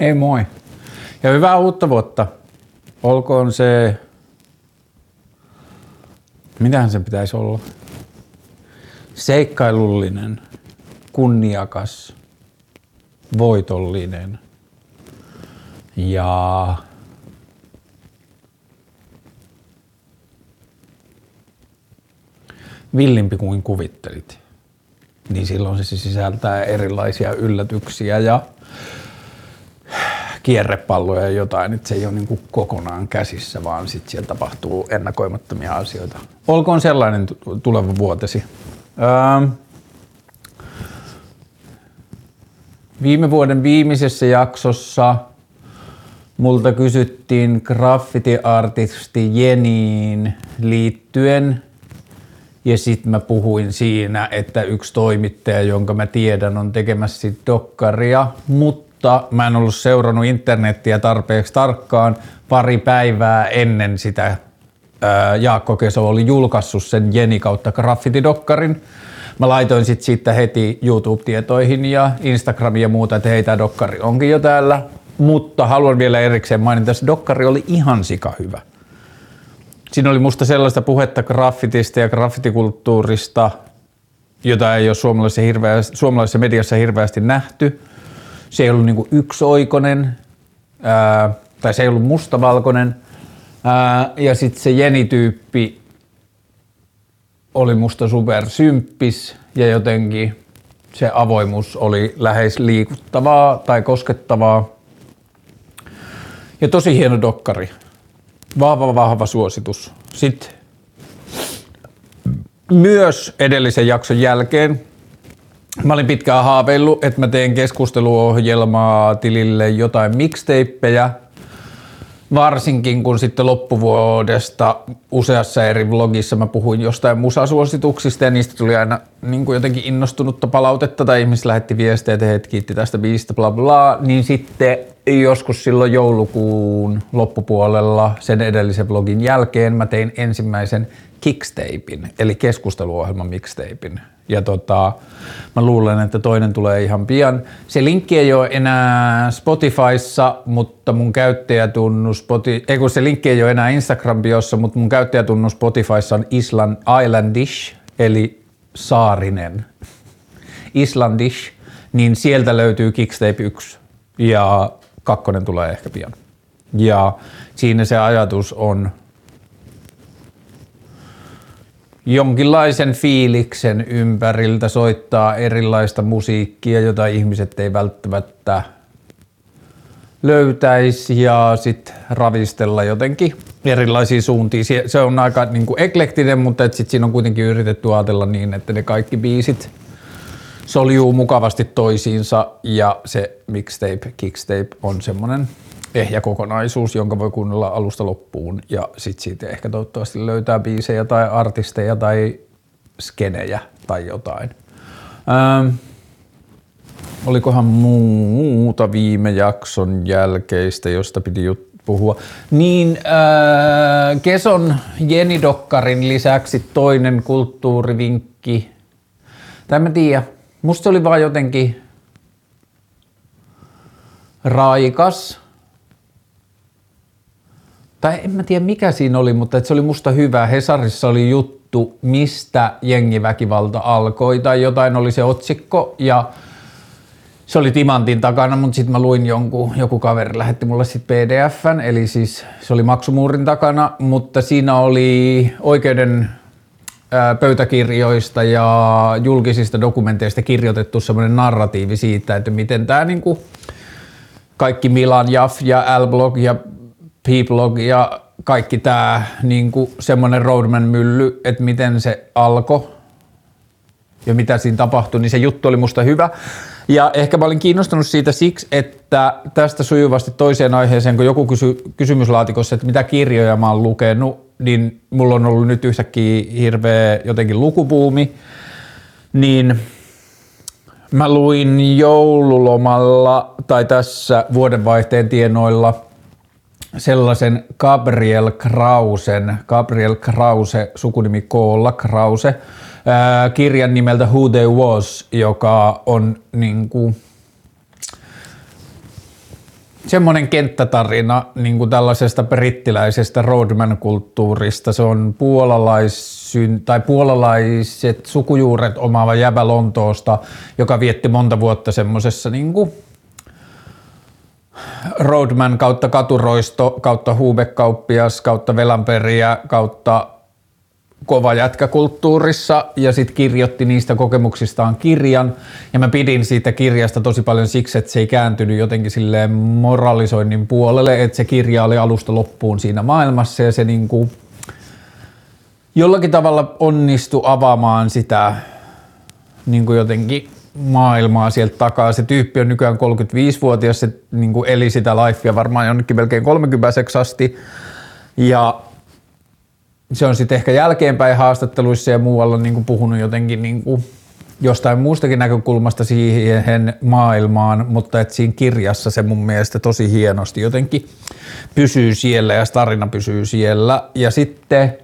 Ei moi. Ja hyvää uutta vuotta. Olkoon se... Mitähän se pitäisi olla? Seikkailullinen, kunniakas, voitollinen ja villimpi kuin kuvittelit. Niin silloin se sisältää erilaisia yllätyksiä ja kierrepalloja ja jotain, että se ei ole niin kuin kokonaan käsissä, vaan sitten siellä tapahtuu ennakoimattomia asioita. Olkoon sellainen tuleva vuotesi. Öö, viime vuoden viimeisessä jaksossa multa kysyttiin graffiti-artisti Jeniin liittyen ja sitten mä puhuin siinä, että yksi toimittaja, jonka mä tiedän, on tekemässä dokkaria, mutta mutta mä en ollut seurannut internettiä tarpeeksi tarkkaan. Pari päivää ennen sitä Jaakko Keso oli julkaissut sen Jeni kautta graffitidokkarin. Mä laitoin sit siitä heti YouTube-tietoihin ja Instagramiin ja muuta, että hei tää dokkari onkin jo täällä. Mutta haluan vielä erikseen mainita, että dokkari oli ihan sika hyvä. Siinä oli musta sellaista puhetta graffitista ja graffitikulttuurista, jota ei ole suomalaisessa, hirveästi, suomalaisessa mediassa hirveästi nähty – se ei ollut niin yksioikoinen, ää, tai se ei ollut mustavalkoinen. Ää, ja sitten se Jeni-tyyppi oli musta super symppis ja jotenkin se avoimuus oli lähes liikuttavaa tai koskettavaa. Ja tosi hieno dokkari. Vahva, vahva suositus. Sitten myös edellisen jakson jälkeen Mä olin pitkään haaveillut, että mä teen keskusteluohjelmaa tilille jotain mixtapejä, varsinkin kun sitten loppuvuodesta useassa eri vlogissa mä puhuin jostain musasuosituksista ja niistä tuli aina niin kuin jotenkin innostunutta palautetta tai ihmiset lähetti viestejä, että he kiitti tästä biisistä bla bla, niin sitten joskus silloin joulukuun loppupuolella sen edellisen vlogin jälkeen mä tein ensimmäisen kickstapin, eli keskusteluohjelman mixtapin ja tota, mä luulen, että toinen tulee ihan pian. Se linkki ei ole enää Spotifyssa, mutta mun käyttäjätunnus, Spotify, ei kun se linkki ei ole enää Instagram-biossa, mutta mun käyttäjätunnus Spotifyssa on Island, Islandish, eli saarinen. Islandish, niin sieltä löytyy Kickstape 1 ja kakkonen tulee ehkä pian. Ja siinä se ajatus on, jonkinlaisen fiiliksen ympäriltä soittaa erilaista musiikkia, jota ihmiset ei välttämättä löytäisi ja sitten ravistella jotenkin erilaisiin suuntiin. Se on aika niin kuin eklektinen, mutta et sit siinä on kuitenkin yritetty ajatella niin, että ne kaikki biisit soljuu mukavasti toisiinsa ja se mixtape, kickstape on semmoinen ehjä kokonaisuus, jonka voi kuunnella alusta loppuun ja sitten siitä ehkä toivottavasti löytää biisejä tai artisteja tai skenejä tai jotain. Ähm, olikohan muuta viime jakson jälkeistä, josta piti jut- puhua. Niin äh, Keson Jeni Dokkarin lisäksi toinen kulttuurivinkki. Tai mä tiedä. Musta se oli vaan jotenkin raikas tai en mä tiedä mikä siinä oli, mutta se oli musta hyvä. Hesarissa oli juttu, mistä jengiväkivalta alkoi tai jotain oli se otsikko ja se oli timantin takana, mutta sitten mä luin jonkun, joku kaveri lähetti mulle sitten pdfn, eli siis se oli maksumuurin takana, mutta siinä oli oikeuden pöytäkirjoista ja julkisista dokumenteista kirjoitettu semmoinen narratiivi siitä, että miten tämä niinku kaikki Milan, Jaff ja L-Blog ja P-blog ja kaikki tämä niin semmoinen roadman mylly, että miten se alkoi ja mitä siinä tapahtui, niin se juttu oli musta hyvä. Ja ehkä mä olin kiinnostunut siitä siksi, että tästä sujuvasti toiseen aiheeseen, kun joku kysy kysymyslaatikossa, että mitä kirjoja mä oon lukenut, niin mulla on ollut nyt yhtäkkiä hirveä jotenkin lukupuumi, niin mä luin joululomalla tai tässä vuodenvaihteen tienoilla – sellaisen Gabriel Krausen, Gabriel Krause, sukunimi Koolla Krause, kirjan nimeltä Who They Was, joka on niin kuin, semmoinen kenttätarina niin kuin tällaisesta brittiläisestä roadman-kulttuurista. Se on puolalaisyn, tai puolalaiset sukujuuret omaava jäbä Lontoosta, joka vietti monta vuotta semmoisessa niin kuin roadman kautta katuroisto, kautta huubekauppias, kautta velanperiä, kautta kova jätkäkulttuurissa ja sitten kirjoitti niistä kokemuksistaan kirjan. Ja mä pidin siitä kirjasta tosi paljon siksi, että se ei kääntynyt jotenkin silleen moralisoinnin puolelle, että se kirja oli alusta loppuun siinä maailmassa ja se niinku jollakin tavalla onnistui avaamaan sitä niinku jotenkin maailmaa sieltä takaa. Se tyyppi on nykyään 35-vuotias, se niinku eli sitä lifea varmaan jonnekin melkein 30 asti. Ja se on sitten ehkä jälkeenpäin haastatteluissa ja muualla niin kuin puhunut jotenkin niin kuin jostain muustakin näkökulmasta siihen maailmaan, mutta että siinä kirjassa se mun mielestä tosi hienosti jotenkin pysyy siellä ja tarina pysyy siellä. Ja sitten,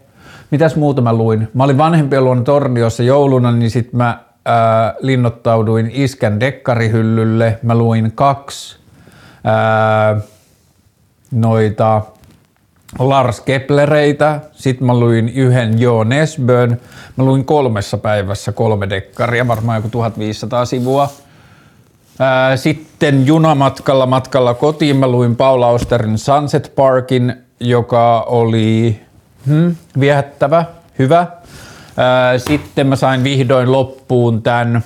mitäs muuta mä luin? Mä olin vanhempien luona Torniossa jouluna, niin sitten mä ää, linnoittauduin iskän dekkarihyllylle. Mä luin kaksi ää, noita Lars Keplereitä, sitten mä luin yhden Jo Nesbön, mä luin kolmessa päivässä kolme dekkaria, varmaan joku 1500 sivua. sitten junamatkalla matkalla kotiin mä luin Paula Austerin Sunset Parkin, joka oli hmm, viehättävä, hyvä. Sitten mä sain vihdoin loppuun tämän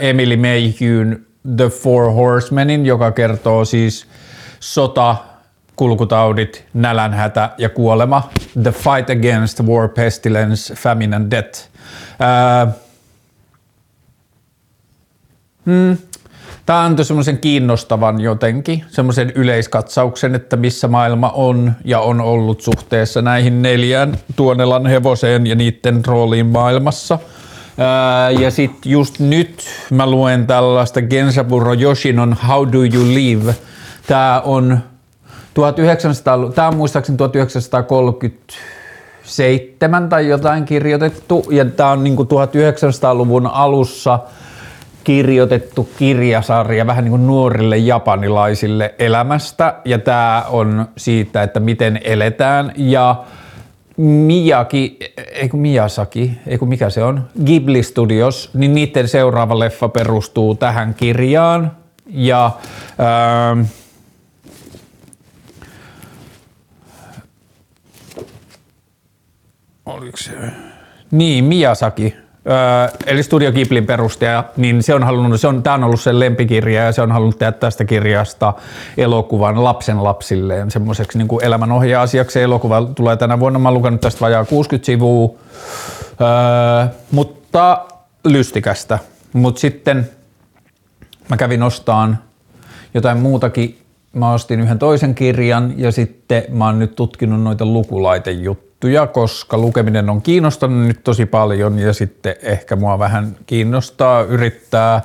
Emily Mayhewn The Four Horsemenin, joka kertoo siis sota kulkutaudit, nälänhätä ja kuolema. The Fight Against War, Pestilence, Famine and Death. Hmm, Tämä antoi semmoisen kiinnostavan jotenkin, semmoisen yleiskatsauksen, että missä maailma on ja on ollut suhteessa näihin neljään Tuonelan hevoseen ja niiden rooliin maailmassa. Ja sitten just nyt mä luen tällaista Gensaburo Yoshinon How Do You Live. Tämä on 1900, tämä on muistaakseni 1937 tai jotain kirjoitettu, ja tämä on niin 1900-luvun alussa kirjoitettu kirjasarja vähän niin kuin nuorille japanilaisille elämästä, ja tämä on siitä, että miten eletään, ja Miyaki, eikö Miyasaki, eikö mikä se on, Ghibli Studios, niin niiden seuraava leffa perustuu tähän kirjaan, ja äh, oliko se? Niin, Miyazaki, öö, eli Studio Ghiblin perustaja, niin se on halunnut, se on, tämä on ollut sen lempikirja ja se on halunnut tehdä tästä kirjasta elokuvan lapsen lapsilleen semmoiseksi niin elämänohja-asiaksi. Elokuva tulee tänä vuonna, mä lukenut tästä vajaa 60 sivua, öö, mutta lystikästä. Mutta sitten mä kävin ostaan jotain muutakin mä ostin yhden toisen kirjan ja sitten mä oon nyt tutkinut noita lukulaitejuttuja juttuja, koska lukeminen on kiinnostanut nyt tosi paljon ja sitten ehkä mua vähän kiinnostaa yrittää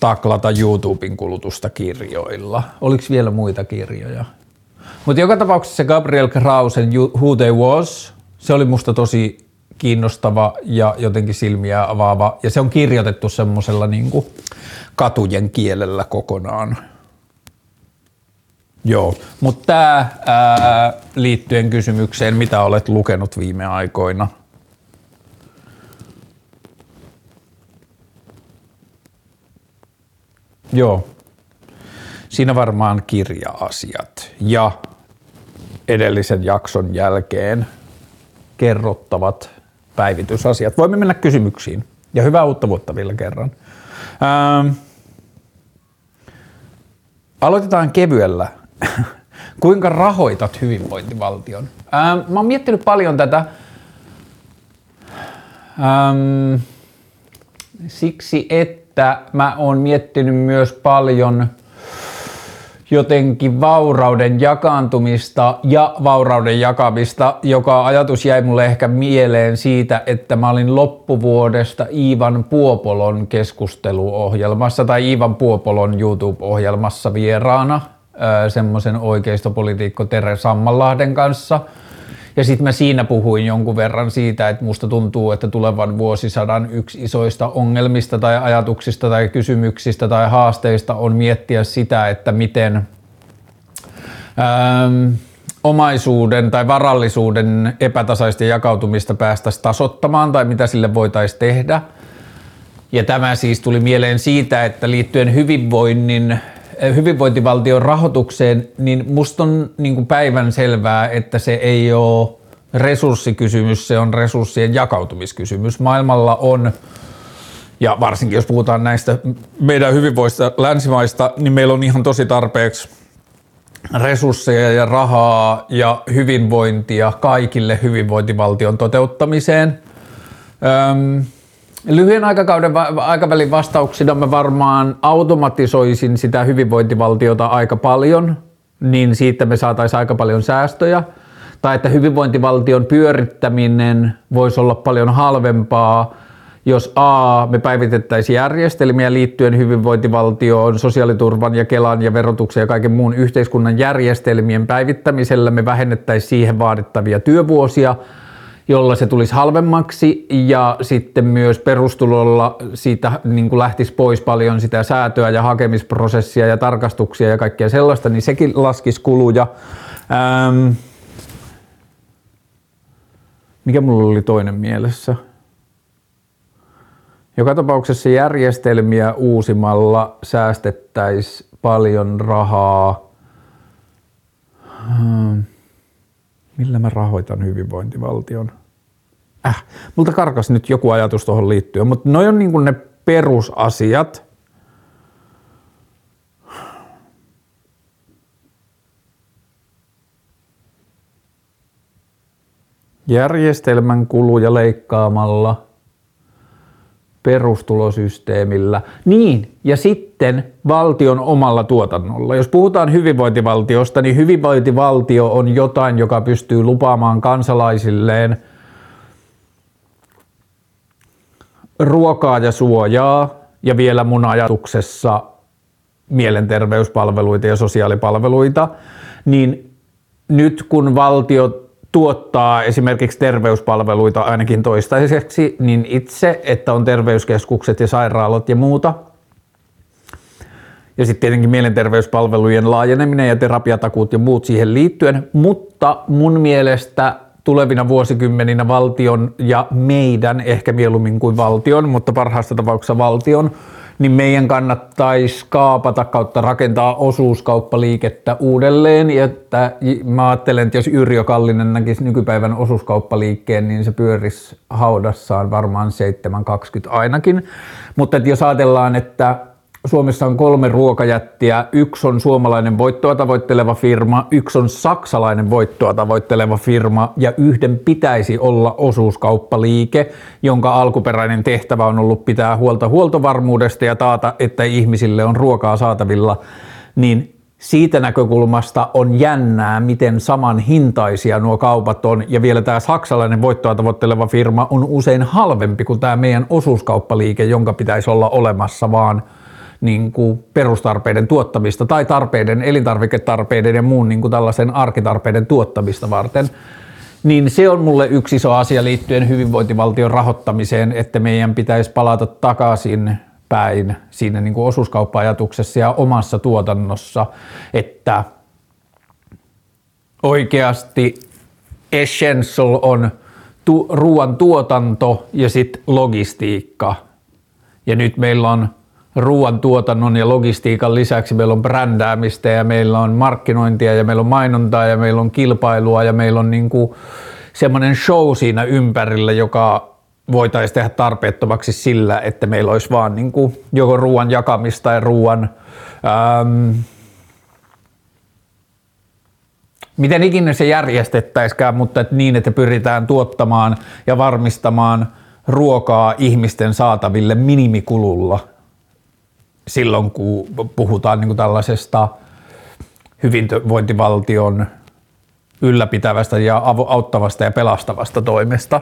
taklata YouTuben kulutusta kirjoilla. Oliko vielä muita kirjoja? Mutta joka tapauksessa se Gabriel Krausen Who They Was, se oli musta tosi kiinnostava ja jotenkin silmiä avaava. Ja se on kirjoitettu semmoisella niinku katujen kielellä kokonaan. Joo, mutta tämä liittyen kysymykseen, mitä olet lukenut viime aikoina? Joo, siinä varmaan kirja-asiat ja edellisen jakson jälkeen kerrottavat päivitysasiat. Voimme mennä kysymyksiin ja hyvää uutta vuotta vielä kerran. Ähm, aloitetaan kevyellä Kuinka rahoitat hyvinvointivaltion? Ähm, mä oon miettinyt paljon tätä ähm, siksi, että mä oon miettinyt myös paljon jotenkin vaurauden jakaantumista ja vaurauden jakamista, joka ajatus jäi mulle ehkä mieleen siitä, että mä olin loppuvuodesta Iivan Puopolon keskusteluohjelmassa tai Iivan Puopolon YouTube-ohjelmassa vieraana – semmoisen oikeistopolitiikko Tere Sammanlahden kanssa. Ja sitten mä siinä puhuin jonkun verran siitä, että musta tuntuu, että tulevan vuosisadan yksi isoista ongelmista tai ajatuksista tai kysymyksistä tai haasteista on miettiä sitä, että miten ähm, omaisuuden tai varallisuuden epätasaista jakautumista päästäisiin tasottamaan tai mitä sille voitaisiin tehdä. Ja tämä siis tuli mieleen siitä, että liittyen hyvinvoinnin hyvinvointivaltion rahoitukseen, niin musta on niin päivän selvää, että se ei ole resurssikysymys, se on resurssien jakautumiskysymys. Maailmalla on, ja varsinkin jos puhutaan näistä meidän hyvinvoista länsimaista, niin meillä on ihan tosi tarpeeksi resursseja ja rahaa ja hyvinvointia kaikille hyvinvointivaltion toteuttamiseen. Öm, Lyhyen aikakauden aikavälin vastauksina mä varmaan automatisoisin sitä hyvinvointivaltiota aika paljon, niin siitä me saataisiin aika paljon säästöjä. Tai että hyvinvointivaltion pyörittäminen voisi olla paljon halvempaa, jos A, me päivitettäisiin järjestelmiä liittyen hyvinvointivaltioon, sosiaaliturvan ja Kelan ja verotuksen ja kaiken muun yhteiskunnan järjestelmien päivittämisellä me vähennettäisiin siihen vaadittavia työvuosia – jolla se tulisi halvemmaksi ja sitten myös perustulolla siitä niin kuin lähtisi pois paljon sitä säätöä ja hakemisprosessia ja tarkastuksia ja kaikkea sellaista, niin sekin laskisi kuluja. Ähm, mikä mulla oli toinen mielessä? Joka tapauksessa järjestelmiä uusimalla säästettäisiin paljon rahaa. Ähm, millä mä rahoitan hyvinvointivaltion? Äh, multa karkas nyt joku ajatus tuohon liittyen, mutta noin on niin ne perusasiat. Järjestelmän kuluja leikkaamalla, perustulosysteemillä. Niin, ja sitten valtion omalla tuotannolla. Jos puhutaan hyvinvointivaltiosta, niin hyvinvointivaltio on jotain, joka pystyy lupaamaan kansalaisilleen – ruokaa ja suojaa. Ja vielä mun ajatuksessa mielenterveyspalveluita ja sosiaalipalveluita, niin nyt kun valtio tuottaa esimerkiksi terveyspalveluita ainakin toistaiseksi, niin itse, että on terveyskeskukset ja sairaalat ja muuta. Ja sitten tietenkin mielenterveyspalvelujen laajeneminen ja terapiatakuut ja muut siihen liittyen, mutta mun mielestä tulevina vuosikymmeninä valtion ja meidän, ehkä mieluummin kuin valtion, mutta parhaassa tapauksessa valtion, niin meidän kannattaisi kaapata kautta rakentaa osuuskauppaliikettä uudelleen. Ja että mä ajattelen, että jos Yrjö Kallinen näkisi nykypäivän osuuskauppaliikkeen, niin se pyörisi haudassaan varmaan 7.20 ainakin. Mutta että jos ajatellaan, että Suomessa on kolme ruokajättiä. Yksi on suomalainen voittoa tavoitteleva firma, yksi on saksalainen voittoa tavoitteleva firma ja yhden pitäisi olla osuuskauppaliike, jonka alkuperäinen tehtävä on ollut pitää huolta huoltovarmuudesta ja taata, että ihmisille on ruokaa saatavilla, niin siitä näkökulmasta on jännää, miten saman hintaisia nuo kaupat on, ja vielä tämä saksalainen voittoa tavoitteleva firma on usein halvempi kuin tämä meidän osuuskauppaliike, jonka pitäisi olla olemassa vaan – niin kuin perustarpeiden tuottamista tai tarpeiden, elintarviketarpeiden ja muun niin kuin tällaisen arkitarpeiden tuottamista varten, niin se on mulle yksi iso asia liittyen hyvinvointivaltion rahoittamiseen, että meidän pitäisi palata takaisin päin siinä niin kuin osuuskauppa-ajatuksessa ja omassa tuotannossa, että oikeasti essential on tu- ruoan tuotanto ja sitten logistiikka. Ja nyt meillä on ruoantuotannon ja logistiikan lisäksi meillä on brändäämistä ja meillä on markkinointia ja meillä on mainontaa ja meillä on kilpailua ja meillä on niin kuin semmoinen show siinä ympärillä, joka voitaisiin tehdä tarpeettomaksi sillä, että meillä olisi vaan niin kuin joko ruoan jakamista tai ruoan ähm, miten ikinä se järjestettäisikään, mutta että niin, että pyritään tuottamaan ja varmistamaan ruokaa ihmisten saataville minimikululla – silloin, kun puhutaan niin kuin tällaisesta hyvinvointivaltion ylläpitävästä ja auttavasta ja pelastavasta toimesta.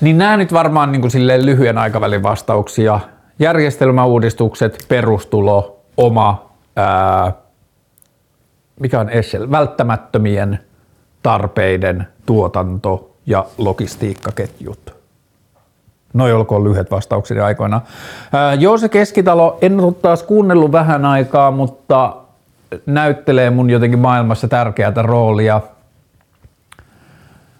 Niin nämä nyt varmaan niin kuin silleen lyhyen aikavälin vastauksia. Järjestelmäuudistukset, perustulo, oma, ää, mikä on Eschel, välttämättömien tarpeiden tuotanto ja logistiikkaketjut. Noi olkoon lyhyet vastaukseni aikoina. Joo, se Keskitalo, en ole taas kuunnellut vähän aikaa, mutta näyttelee mun jotenkin maailmassa tärkeää roolia.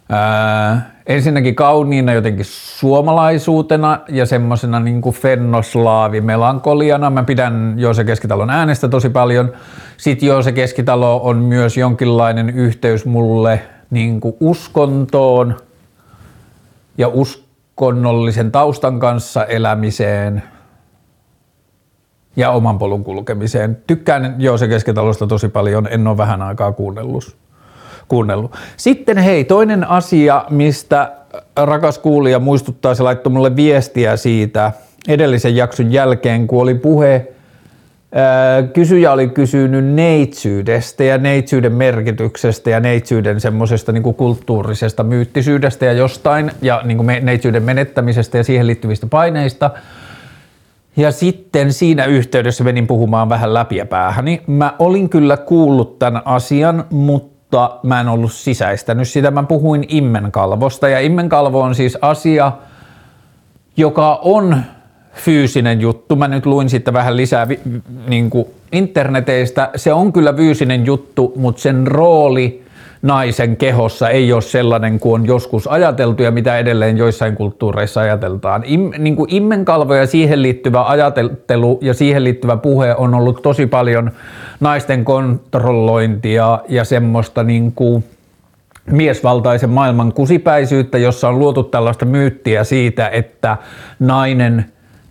Ää, ensinnäkin kauniina jotenkin suomalaisuutena ja semmoisena niin kuin fennoslaavi melankoliana. Mä pidän Joose Keskitalon äänestä tosi paljon. Sitten Joose Keskitalo on myös jonkinlainen yhteys mulle niin kuin uskontoon ja uskonnollisen taustan kanssa elämiseen ja oman polun kulkemiseen. Tykkään Joose Keskitalosta tosi paljon, en ole vähän aikaa kuunnellut kuunnellut. Sitten hei, toinen asia, mistä rakas kuulija muistuttaa, se laittoi mulle viestiä siitä edellisen jakson jälkeen, kun oli puhe Kysyjä oli kysynyt neitsyydestä ja neitsyyden merkityksestä ja neitsyyden semmoisesta niin kulttuurisesta myyttisyydestä ja jostain ja niin kuin neitsyyden menettämisestä ja siihen liittyvistä paineista. Ja sitten siinä yhteydessä menin puhumaan vähän läpiä päähäni. Mä olin kyllä kuullut tämän asian, mutta mä en ollut sisäistänyt sitä. Mä puhuin immenkalvosta ja immenkalvo on siis asia, joka on fyysinen juttu. Mä nyt luin siitä vähän lisää niin kuin interneteistä. Se on kyllä fyysinen juttu, mutta sen rooli naisen kehossa ei ole sellainen kuin on joskus ajateltu ja mitä edelleen joissain kulttuureissa ajateltaan. Im, niin kuin immenkalvo ja siihen liittyvä ajatelu ja siihen liittyvä puhe on ollut tosi paljon naisten kontrollointia ja semmoista niin kuin miesvaltaisen maailman kusipäisyyttä, jossa on luotu tällaista myyttiä siitä, että nainen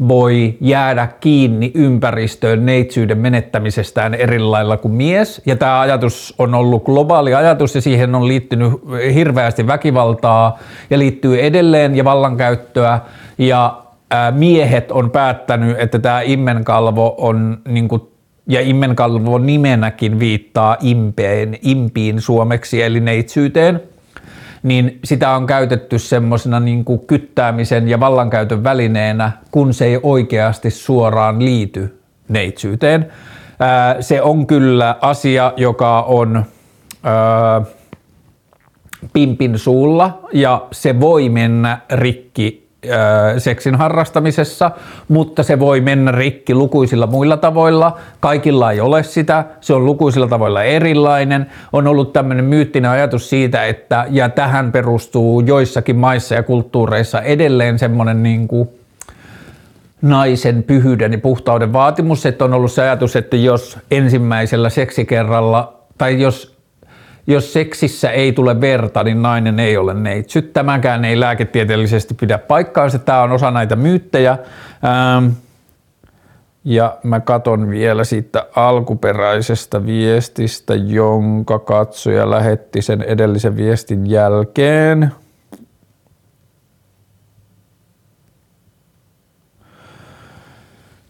voi jäädä kiinni ympäristöön neitsyyden menettämisestään eri lailla kuin mies. Ja tämä ajatus on ollut globaali ajatus ja siihen on liittynyt hirveästi väkivaltaa ja liittyy edelleen ja vallankäyttöä. Ja miehet on päättänyt, että tämä immenkalvo on niin kuin ja immenkalvo nimenäkin viittaa impeen, impiin suomeksi eli neitsyyteen – niin sitä on käytetty semmoisena niin kyttäämisen ja vallankäytön välineenä, kun se ei oikeasti suoraan liity neitsyyteen. se on kyllä asia, joka on pimpin suulla ja se voi mennä rikki seksin harrastamisessa, mutta se voi mennä rikki lukuisilla muilla tavoilla. Kaikilla ei ole sitä, se on lukuisilla tavoilla erilainen. On ollut tämmöinen myyttinen ajatus siitä, että ja tähän perustuu joissakin maissa ja kulttuureissa edelleen semmoinen niin kuin naisen pyhyyden ja puhtauden vaatimus, että on ollut se ajatus, että jos ensimmäisellä seksikerralla tai jos jos seksissä ei tule verta, niin nainen ei ole neitsyt. Tämäkään ei lääketieteellisesti pidä paikkaansa. Tämä on osa näitä myyttejä. Ähm, ja mä katon vielä siitä alkuperäisestä viestistä, jonka katsoja lähetti sen edellisen viestin jälkeen.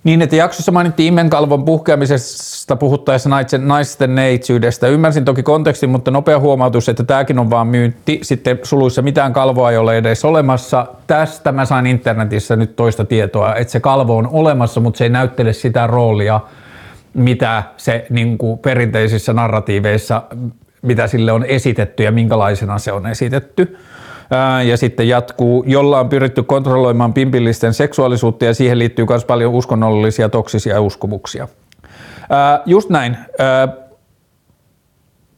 Niin, että jaksossa mainittiin immenkalvon puhkeamisesta puhuttaessa naisten, naisten neitsyydestä. Ymmärsin toki kontekstin, mutta nopea huomautus, että tämäkin on vaan myynti. Sitten suluissa mitään kalvoa ei ole edes olemassa. Tästä mä sain internetissä nyt toista tietoa, että se kalvo on olemassa, mutta se ei näyttele sitä roolia, mitä se niin kuin perinteisissä narratiiveissa, mitä sille on esitetty ja minkälaisena se on esitetty ja sitten jatkuu, jolla on pyritty kontrolloimaan pimpillisten seksuaalisuutta ja siihen liittyy myös paljon uskonnollisia toksisia uskomuksia. Just näin.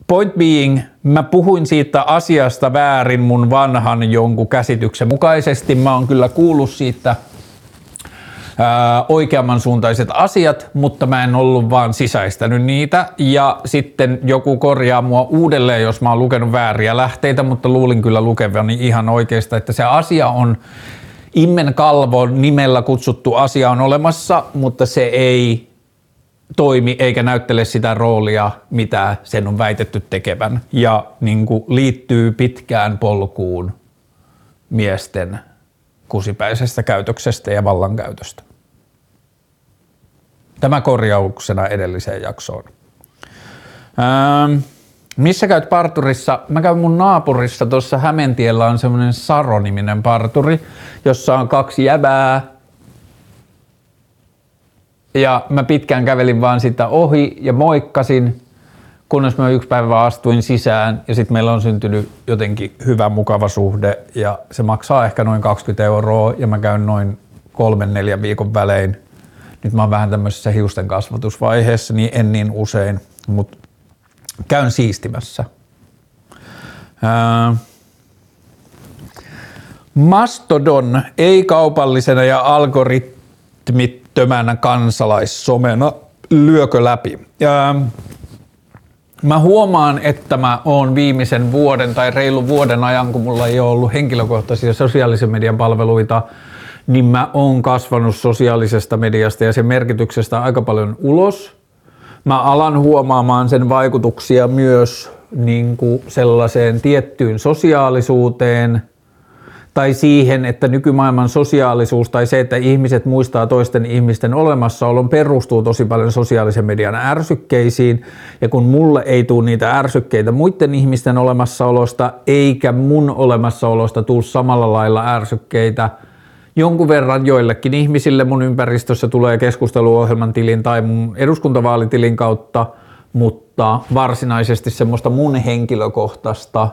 Point being, mä puhuin siitä asiasta väärin mun vanhan jonkun käsityksen mukaisesti. Mä oon kyllä kuullut siitä oikeamman suuntaiset asiat, mutta mä en ollut vaan sisäistänyt niitä. Ja sitten joku korjaa mua uudelleen, jos mä oon lukenut vääriä lähteitä, mutta luulin kyllä lukevani ihan oikeasta, että se asia on Immen Kalvon nimellä kutsuttu asia on olemassa, mutta se ei toimi eikä näyttele sitä roolia, mitä sen on väitetty tekevän. Ja niin kuin liittyy pitkään polkuun miesten kusipäisestä käytöksestä ja vallankäytöstä. Tämä korjauksena edelliseen jaksoon. Ähm, missä käyt parturissa? Mä käyn mun naapurissa tuossa Hämentiellä on semmoinen Saro-niminen parturi, jossa on kaksi jäbää. Ja mä pitkään kävelin vaan sitä ohi ja moikkasin, kunnes mä yksi päivä astuin sisään ja sitten meillä on syntynyt jotenkin hyvä mukava suhde ja se maksaa ehkä noin 20 euroa ja mä käyn noin kolmen neljän viikon välein. Nyt mä oon vähän tämmöisessä hiusten kasvatusvaiheessa, niin en niin usein, mutta käyn siistimässä. Ää, Mastodon ei-kaupallisena ja algoritmittömänä kansalaissomena lyökö läpi? Ja mä huomaan, että mä oon viimeisen vuoden tai reilun vuoden ajan, kun mulla ei ole ollut henkilökohtaisia sosiaalisen median palveluita, niin mä oon kasvanut sosiaalisesta mediasta ja sen merkityksestä aika paljon ulos. Mä alan huomaamaan sen vaikutuksia myös niin kuin sellaiseen tiettyyn sosiaalisuuteen – tai siihen, että nykymaailman sosiaalisuus tai se, että ihmiset muistaa toisten ihmisten olemassaolon, perustuu tosi paljon sosiaalisen median ärsykkeisiin. Ja kun mulle ei tule niitä ärsykkeitä muiden ihmisten olemassaolosta, eikä mun olemassaolosta tule samalla lailla ärsykkeitä, jonkun verran joillekin ihmisille mun ympäristössä tulee keskusteluohjelman tilin tai mun eduskuntavaalitilin kautta, mutta varsinaisesti semmoista mun henkilökohtaista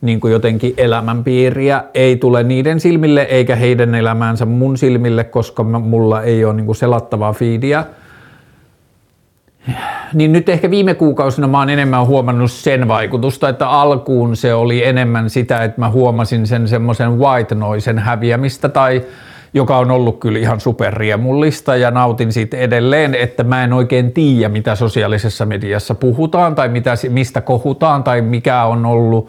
niin kuin jotenkin elämänpiiriä ei tule niiden silmille eikä heidän elämäänsä mun silmille, koska mulla ei ole niin kuin selattavaa fiidiä. Niin nyt ehkä viime kuukausina mä oon enemmän huomannut sen vaikutusta, että alkuun se oli enemmän sitä, että mä huomasin sen semmoisen white noisen häviämistä tai joka on ollut kyllä ihan superriemullista ja nautin siitä edelleen, että mä en oikein tiedä, mitä sosiaalisessa mediassa puhutaan tai mitä, mistä kohutaan tai mikä on ollut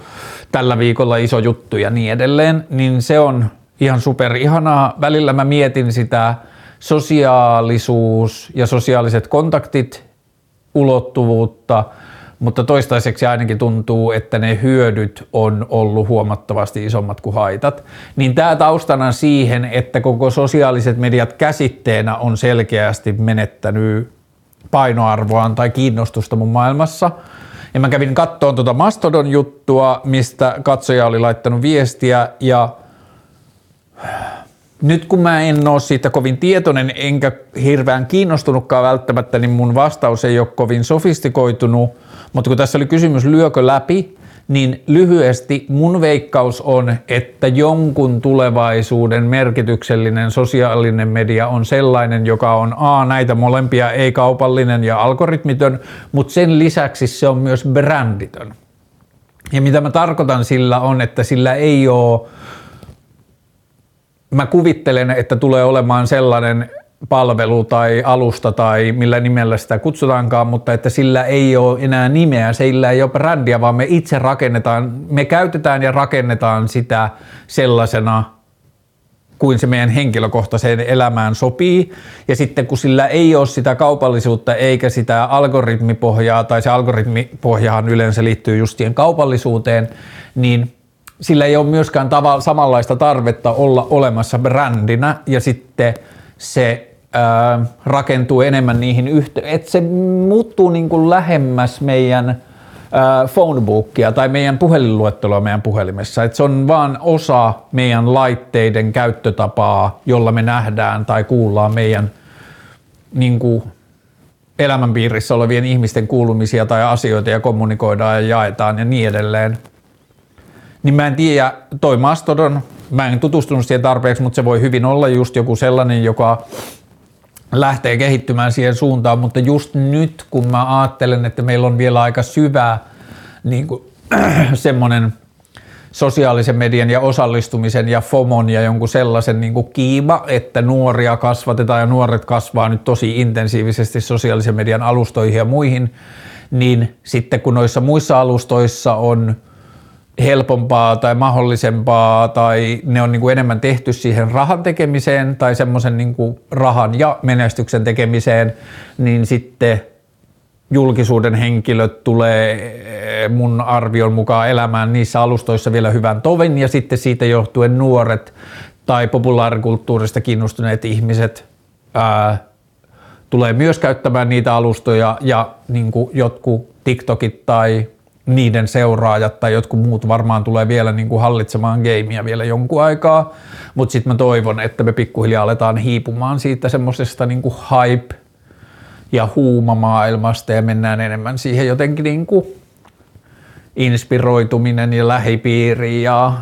tällä viikolla iso juttu ja niin edelleen, niin se on ihan super ihanaa. Välillä mä mietin sitä sosiaalisuus ja sosiaaliset kontaktit ulottuvuutta – mutta toistaiseksi ainakin tuntuu, että ne hyödyt on ollut huomattavasti isommat kuin haitat. Niin tämä taustana siihen, että koko sosiaaliset mediat käsitteenä on selkeästi menettänyt painoarvoaan tai kiinnostusta mun maailmassa. Ja mä kävin kattoon tuota Mastodon juttua, mistä katsoja oli laittanut viestiä ja nyt kun mä en ole siitä kovin tietoinen enkä hirveän kiinnostunutkaan välttämättä, niin mun vastaus ei ole kovin sofistikoitunut – mutta kun tässä oli kysymys lyökö läpi, niin lyhyesti mun veikkaus on, että jonkun tulevaisuuden merkityksellinen sosiaalinen media on sellainen, joka on A, näitä molempia, ei-kaupallinen ja algoritmitön, mutta sen lisäksi se on myös bränditön. Ja mitä mä tarkoitan sillä on, että sillä ei ole, mä kuvittelen, että tulee olemaan sellainen palvelu tai alusta tai millä nimellä sitä kutsutaankaan, mutta että sillä ei ole enää nimeä, sillä ei ole brändiä, vaan me itse rakennetaan, me käytetään ja rakennetaan sitä sellaisena kuin se meidän henkilökohtaiseen elämään sopii. Ja sitten kun sillä ei ole sitä kaupallisuutta eikä sitä algoritmipohjaa, tai se algoritmipohjahan yleensä liittyy just siihen kaupallisuuteen, niin sillä ei ole myöskään tavalla samanlaista tarvetta olla olemassa brändinä ja sitten se ää, rakentuu enemmän niihin yhteyksiin, että se muuttuu niin kuin lähemmäs meidän ää, phonebookia tai meidän puhelinluetteloa meidän puhelimessa. Että se on vaan osa meidän laitteiden käyttötapaa, jolla me nähdään tai kuullaan meidän niin kuin, elämänpiirissä olevien ihmisten kuulumisia tai asioita ja kommunikoidaan ja jaetaan ja niin edelleen. Niin mä en tiedä, toi Mastodon, mä en tutustunut siihen tarpeeksi, mutta se voi hyvin olla just joku sellainen, joka lähtee kehittymään siihen suuntaan, mutta just nyt kun mä ajattelen, että meillä on vielä aika syvä niin kuin, semmoinen sosiaalisen median ja osallistumisen ja FOMon ja jonkun sellaisen niin kuin kiima, että nuoria kasvatetaan ja nuoret kasvaa nyt tosi intensiivisesti sosiaalisen median alustoihin ja muihin, niin sitten kun noissa muissa alustoissa on – helpompaa tai mahdollisempaa tai ne on niin kuin enemmän tehty siihen rahan tekemiseen tai semmoisen niin kuin rahan ja menestyksen tekemiseen, niin sitten julkisuuden henkilöt tulee mun arvion mukaan elämään niissä alustoissa vielä hyvän tovin ja sitten siitä johtuen nuoret tai populaarikulttuurista kiinnostuneet ihmiset ää, tulee myös käyttämään niitä alustoja ja niin kuin jotkut TikTokit tai niiden seuraajat tai jotkut muut varmaan tulee vielä niin kuin hallitsemaan gameia vielä jonkun aikaa, mutta sitten mä toivon, että me pikkuhiljaa aletaan hiipumaan siitä semmoisesta niin hype ja huumamaailmasta ja mennään enemmän siihen jotenkin niin kuin inspiroituminen ja lähipiiri ja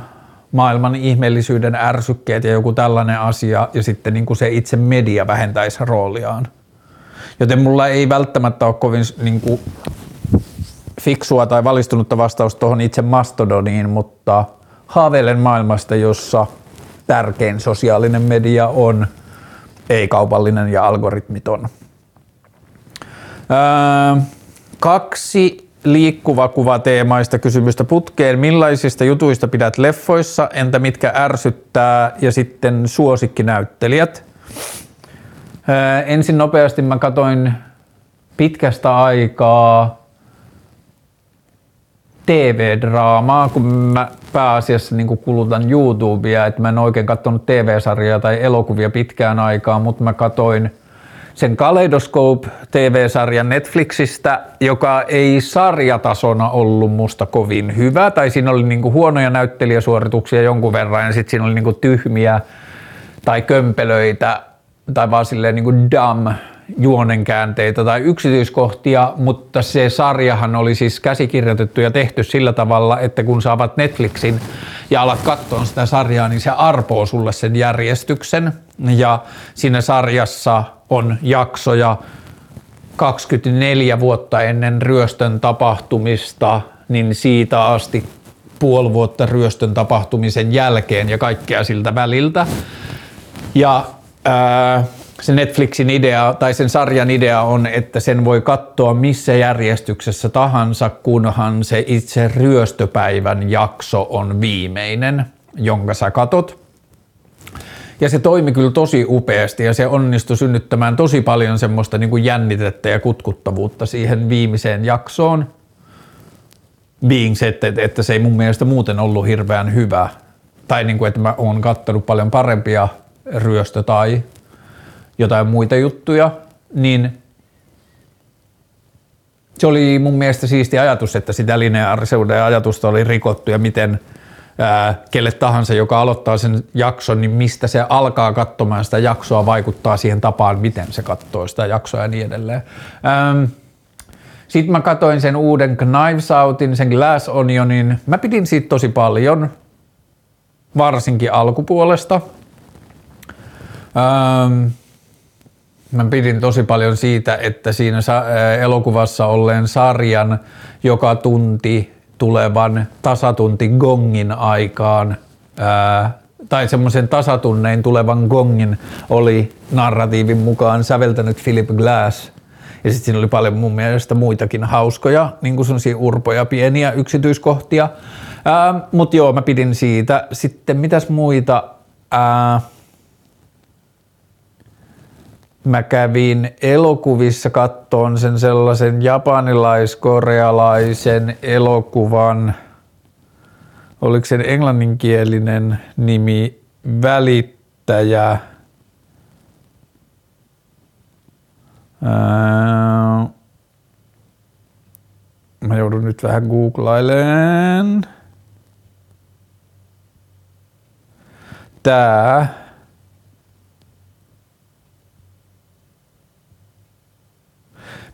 maailman ihmeellisyyden ärsykkeet ja joku tällainen asia ja sitten niin kuin se itse media vähentäisi rooliaan. Joten mulla ei välttämättä ole kovin niin kuin fiksua tai valistunutta vastausta tuohon itse Mastodoniin, mutta haaveilen maailmasta, jossa tärkein sosiaalinen media on ei-kaupallinen ja algoritmiton. Öö, kaksi liikkuva kuva teemaista kysymystä putkeen. Millaisista jutuista pidät leffoissa, entä mitkä ärsyttää ja sitten suosikkinäyttelijät? Öö, ensin nopeasti mä katoin pitkästä aikaa TV-draamaa, kun mä pääasiassa niin kulutan YouTubea, että mä en oikein katsonut TV-sarjaa tai elokuvia pitkään aikaa, mutta mä katoin sen Kaleidoscope TV-sarjan Netflixistä, joka ei sarjatasona ollut musta kovin hyvä, tai siinä oli niinku huonoja näyttelijäsuorituksia jonkun verran, ja sitten siinä oli niinku tyhmiä tai kömpelöitä, tai vaan silleen niinku dumb juonenkäänteitä tai yksityiskohtia, mutta se sarjahan oli siis käsikirjoitettu ja tehty sillä tavalla, että kun saavat Netflixin ja alat katsoa sitä sarjaa, niin se arpoo sulle sen järjestyksen. Ja siinä sarjassa on jaksoja 24 vuotta ennen ryöstön tapahtumista, niin siitä asti puoli vuotta ryöstön tapahtumisen jälkeen ja kaikkea siltä väliltä. Ja ää, se Netflixin idea tai sen sarjan idea on, että sen voi katsoa missä järjestyksessä tahansa, kunhan se itse ryöstöpäivän jakso on viimeinen, jonka sä katot. Ja se toimi kyllä tosi upeasti ja se onnistui synnyttämään tosi paljon semmoista niin kuin jännitettä ja kutkuttavuutta siihen viimeiseen jaksoon. Being se, että, että se ei mun mielestä muuten ollut hirveän hyvä. Tai niin kuin, että mä oon kattonut paljon parempia ryöstö- tai jotain muita juttuja, niin se oli mun mielestä siisti ajatus, että sitä lineaarisuuden ajatusta oli rikottu ja miten ää, kelle tahansa, joka aloittaa sen jakson, niin mistä se alkaa katsomaan sitä jaksoa, vaikuttaa siihen tapaan, miten se katsoo sitä jaksoa ja niin edelleen. Ähm, sitten mä katsoin sen uuden Knives Outin, sen Glass Onionin. Mä pidin siitä tosi paljon, varsinkin alkupuolesta. Ähm, Mä pidin tosi paljon siitä, että siinä elokuvassa olleen sarjan joka tunti tulevan tasatunti gongin aikaan ää, tai semmoisen tasatunnein tulevan gongin oli narratiivin mukaan säveltänyt Philip Glass. Ja sitten siinä oli paljon mun mielestä muitakin hauskoja, niin kuin urpoja, pieniä yksityiskohtia. Mutta joo, mä pidin siitä. Sitten mitäs muita? Ää, mä kävin elokuvissa kattoon sen sellaisen japanilais-korealaisen elokuvan, oliko sen englanninkielinen nimi Välittäjä. Ää, mä joudun nyt vähän googlailemaan. Tää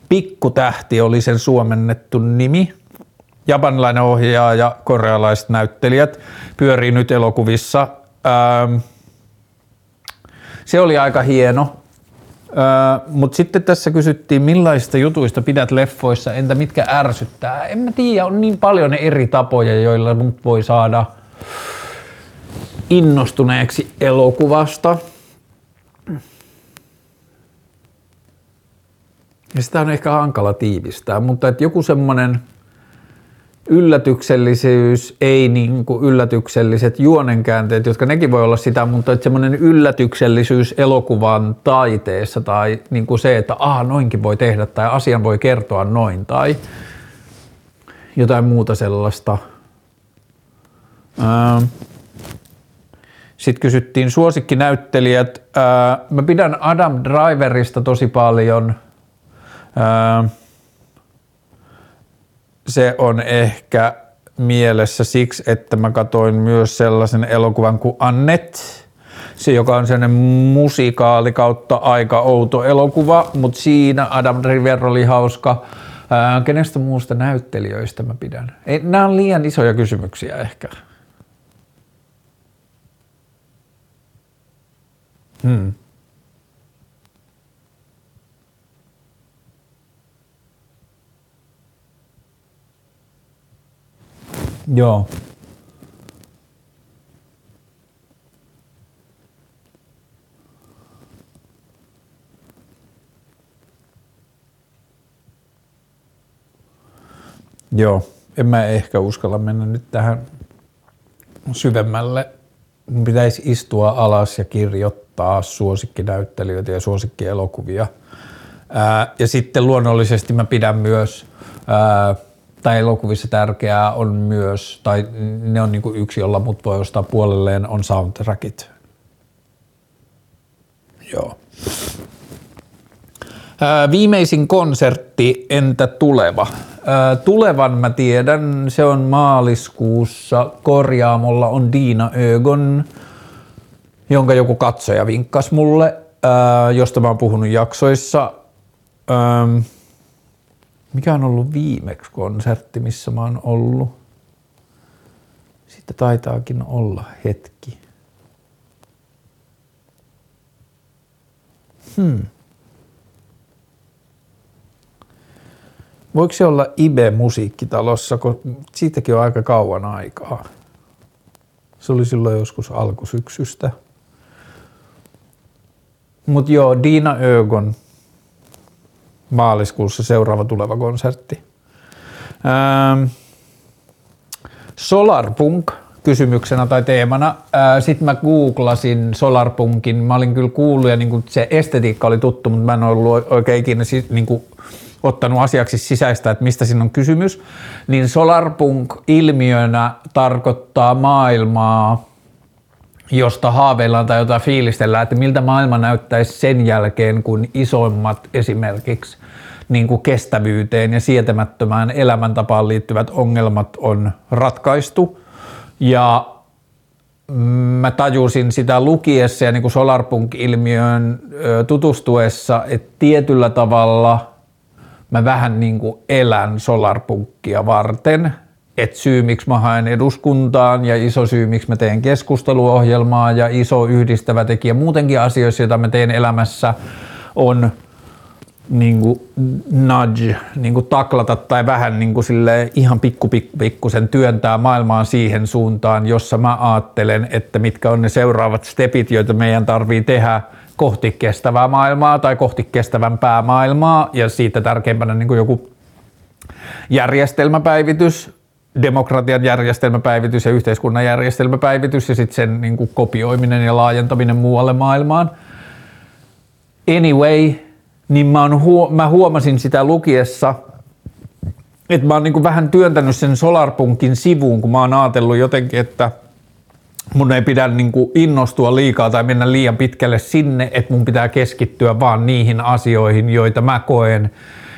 Pikkutähti oli sen suomennettu nimi. Japanilainen ohjaaja ja korealaiset näyttelijät pyörii nyt elokuvissa. Ähm, se oli aika hieno. Öö, Mutta sitten tässä kysyttiin, millaisista jutuista pidät leffoissa, entä mitkä ärsyttää. En mä tiedä, on niin paljon eri tapoja, joilla mut voi saada innostuneeksi elokuvasta. Sitä on ehkä hankala tiivistää, mutta että joku semmoinen yllätyksellisyys, ei niin kuin yllätykselliset juonenkäänteet, jotka nekin voi olla sitä, mutta että semmoinen yllätyksellisyys elokuvan taiteessa tai niin kuin se, että aha, noinkin voi tehdä tai asian voi kertoa noin tai jotain muuta sellaista. Sitten kysyttiin suosikkinäyttelijät. Mä pidän Adam Driverista tosi paljon – se on ehkä mielessä siksi, että mä katoin myös sellaisen elokuvan kuin Annette, se joka on sellainen musikaali kautta aika outo elokuva, mutta siinä Adam Driver oli hauska. Ää, kenestä muusta näyttelijöistä mä pidän? Ei, nämä on liian isoja kysymyksiä ehkä. Hmm. Joo. Joo, en mä ehkä uskalla mennä nyt tähän syvemmälle. Mun pitäisi istua alas ja kirjoittaa suosikkinäyttelijöitä ja suosikkielokuvia. Ää, ja sitten luonnollisesti mä pidän myös ää, tai elokuvissa tärkeää on myös, tai ne on niinku yksi, jolla mut voi ostaa puolelleen, on soundtrackit. Joo. Ää, viimeisin konsertti, entä tuleva? Ää, tulevan mä tiedän, se on maaliskuussa. Korjaamolla on Diina Ögon, jonka joku katsoja vinkkas mulle, ää, josta mä oon puhunut jaksoissa. Ää, mikä on ollut viimeksi konsertti, missä mä oon ollut? Sitten taitaakin olla hetki. Hmm. Voiko se olla Ibe musiikkitalossa, kun siitäkin on aika kauan aikaa. Se oli silloin joskus alkusyksystä. Mutta joo, Diina Ögon maaliskuussa seuraava tuleva konsertti. Ähm, Solarpunk kysymyksenä tai teemana. Äh, Sitten mä googlasin Solarpunkin. Mä olin kyllä kuullut ja niin se estetiikka oli tuttu, mutta mä en ollut oikein ikinä niin kuin, ottanut asiaksi sisäistä, että mistä siinä on kysymys. Niin Solarpunk ilmiönä tarkoittaa maailmaa, josta haaveillaan tai jota fiilistellään, että miltä maailma näyttäisi sen jälkeen, kun isoimmat esimerkiksi niin kuin kestävyyteen ja sietämättömään elämäntapaan liittyvät ongelmat on ratkaistu. Ja mä tajusin sitä lukiessa ja niin kuin Solarpunk-ilmiöön tutustuessa, että tietyllä tavalla mä vähän niin kuin elän Solarpunkia varten – et syy, miksi mä haen eduskuntaan ja iso syy, miksi mä teen keskusteluohjelmaa ja iso yhdistävä tekijä muutenkin asioissa, joita mä teen elämässä, on niin kuin nudge, niin kuin taklata tai vähän niin kuin sille ihan pikku, pikku, pikkusen työntää maailmaan siihen suuntaan, jossa mä ajattelen, että mitkä on ne seuraavat stepit, joita meidän tarvii tehdä kohti kestävää maailmaa tai kohti kestävämpää maailmaa ja siitä tärkeimpänä niin kuin joku järjestelmäpäivitys, demokratian järjestelmäpäivitys ja yhteiskunnan järjestelmäpäivitys ja sitten sen niin kuin kopioiminen ja laajentaminen muualle maailmaan. Anyway, niin mä, huo- mä huomasin sitä lukiessa, että mä oon niin kuin vähän työntänyt sen Solarpunkin sivuun, kun mä oon ajatellut jotenkin, että mun ei pidä niin kuin innostua liikaa tai mennä liian pitkälle sinne, että mun pitää keskittyä vaan niihin asioihin, joita mä koen,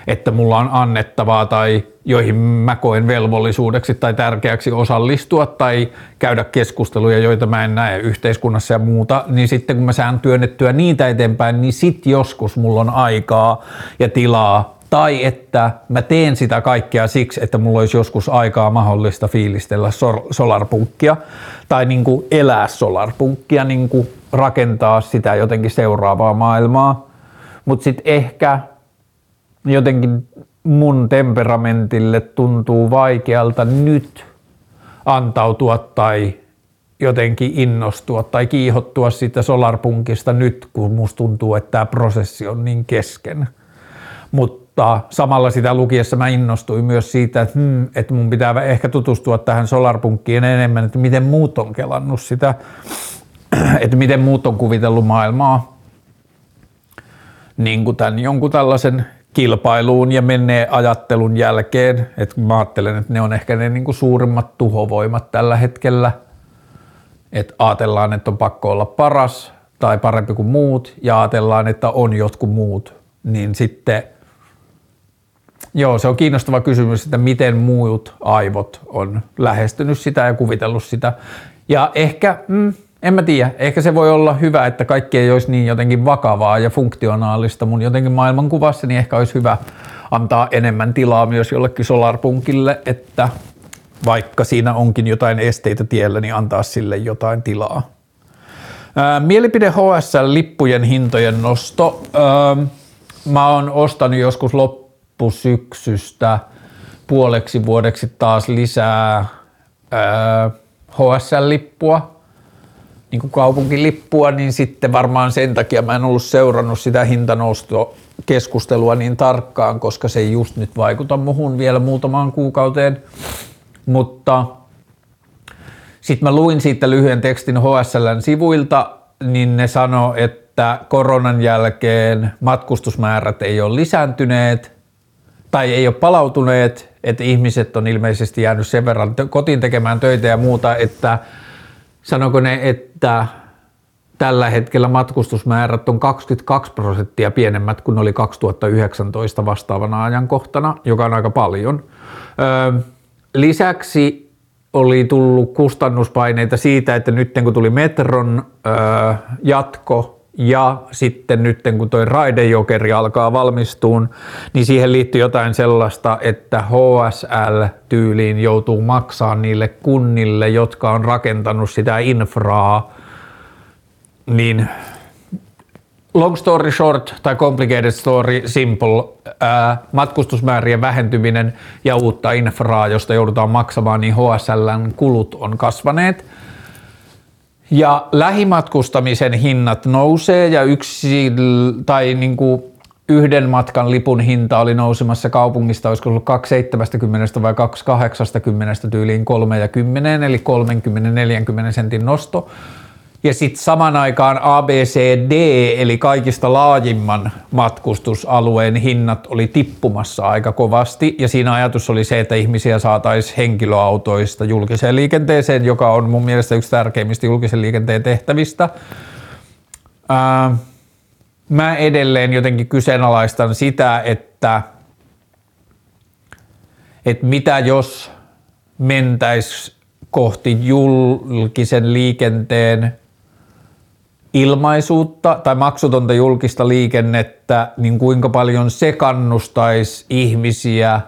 että mulla on annettavaa tai joihin mä koen velvollisuudeksi tai tärkeäksi osallistua tai käydä keskusteluja, joita mä en näe yhteiskunnassa ja muuta, niin sitten kun mä saan työnnettyä niitä eteenpäin, niin sit joskus mulla on aikaa ja tilaa tai että mä teen sitä kaikkea siksi, että mulla olisi joskus aikaa mahdollista fiilistellä solarpunkkia tai niin kuin elää solarpunkkia, niin kuin rakentaa sitä jotenkin seuraavaa maailmaa. Mutta sitten ehkä jotenkin mun temperamentille tuntuu vaikealta nyt antautua tai jotenkin innostua tai kiihottua siitä solarpunkista nyt, kun musta tuntuu, että tämä prosessi on niin kesken. Mutta samalla sitä lukiessa mä innostuin myös siitä, että, hmm, että mun pitää ehkä tutustua tähän solarpunkkiin enemmän, että miten muut on kelannut sitä, että miten muut on kuvitellut maailmaa niin kuin tämän jonkun tällaisen kilpailuun ja menneen ajattelun jälkeen, että mä ajattelen, että ne on ehkä ne niin kuin suurimmat tuhovoimat tällä hetkellä, että ajatellaan, että on pakko olla paras tai parempi kuin muut ja ajatellaan, että on jotkut muut, niin sitten Joo, se on kiinnostava kysymys, että miten muut aivot on lähestynyt sitä ja kuvitellut sitä. Ja ehkä, mm, en mä tiedä, ehkä se voi olla hyvä, että kaikki ei olisi niin jotenkin vakavaa ja funktionaalista mun jotenkin maailmankuvassa, niin ehkä olisi hyvä antaa enemmän tilaa myös jollekin solarpunkille, että vaikka siinä onkin jotain esteitä tiellä, niin antaa sille jotain tilaa. Mielipide HSL-lippujen hintojen nosto. Mä oon ostanut joskus loppusyksystä puoleksi vuodeksi taas lisää ää, HSL-lippua, niin kuin kaupunkilippua, niin sitten varmaan sen takia mä en ollut seurannut sitä hintanoustokeskustelua niin tarkkaan, koska se ei just nyt vaikuta muhun vielä muutamaan kuukauteen. Mutta sitten mä luin siitä lyhyen tekstin HSLn sivuilta, niin ne sano, että koronan jälkeen matkustusmäärät ei ole lisääntyneet tai ei ole palautuneet, että ihmiset on ilmeisesti jäänyt sen verran kotiin tekemään töitä ja muuta, että sanoko ne, että tällä hetkellä matkustusmäärät on 22 prosenttia pienemmät kuin oli 2019 vastaavana ajankohtana, joka on aika paljon. Öö, lisäksi oli tullut kustannuspaineita siitä, että nyt kun tuli metron öö, jatko ja sitten nyt kun toi raidejokeri alkaa valmistuun, niin siihen liittyy jotain sellaista, että HSL-tyyliin joutuu maksaa niille kunnille, jotka on rakentanut sitä infraa, niin long story short tai complicated story simple, ää, matkustusmäärien vähentyminen ja uutta infraa, josta joudutaan maksamaan, niin HSLn kulut on kasvaneet – ja lähimatkustamisen hinnat nousee ja yksi tai niin kuin yhden matkan lipun hinta oli nousemassa kaupungista, olisiko ollut 270 vai 280 tyyliin 30, eli 30-40 sentin nosto. Ja sitten saman aikaan ABCD, eli kaikista laajimman matkustusalueen hinnat oli tippumassa aika kovasti. Ja siinä ajatus oli se, että ihmisiä saataisiin henkilöautoista julkiseen liikenteeseen, joka on mun mielestä yksi tärkeimmistä julkisen liikenteen tehtävistä. Ää, mä edelleen jotenkin kyseenalaistan sitä, että, että mitä jos mentäisi kohti julkisen liikenteen ilmaisuutta tai maksutonta julkista liikennettä, niin kuinka paljon se kannustaisi ihmisiä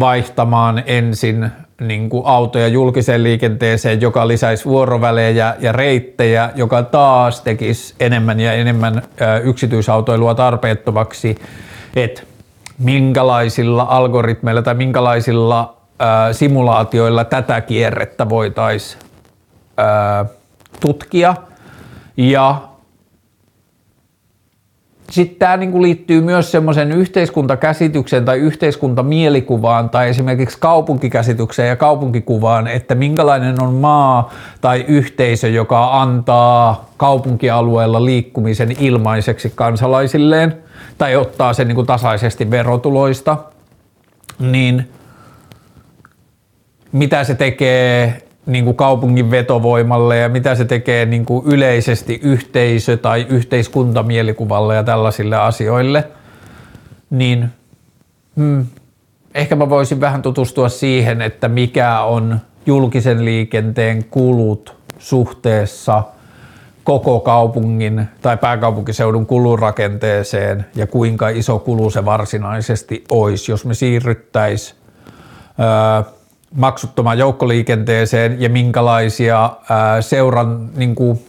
vaihtamaan ensin niin kuin autoja julkiseen liikenteeseen, joka lisäisi vuorovälejä ja reittejä, joka taas tekisi enemmän ja enemmän yksityisautoilua tarpeettomaksi, että minkälaisilla algoritmeilla tai minkälaisilla simulaatioilla tätä kierrettä voitaisiin tutkia – ja sitten tämä niinku liittyy myös semmoisen yhteiskuntakäsitykseen tai yhteiskuntamielikuvaan tai esimerkiksi kaupunkikäsitykseen ja kaupunkikuvaan, että minkälainen on maa tai yhteisö, joka antaa kaupunkialueella liikkumisen ilmaiseksi kansalaisilleen tai ottaa sen niinku tasaisesti verotuloista, niin mitä se tekee niin kuin kaupungin vetovoimalle ja mitä se tekee niin kuin yleisesti yhteisö- tai yhteiskuntamielikuvalle ja tällaisille asioille, niin hmm, ehkä mä voisin vähän tutustua siihen, että mikä on julkisen liikenteen kulut suhteessa koko kaupungin tai pääkaupunkiseudun kulurakenteeseen ja kuinka iso kulu se varsinaisesti olisi, jos me siirryttäisiin maksuttomaan joukkoliikenteeseen ja minkälaisia seuran, niin kuin,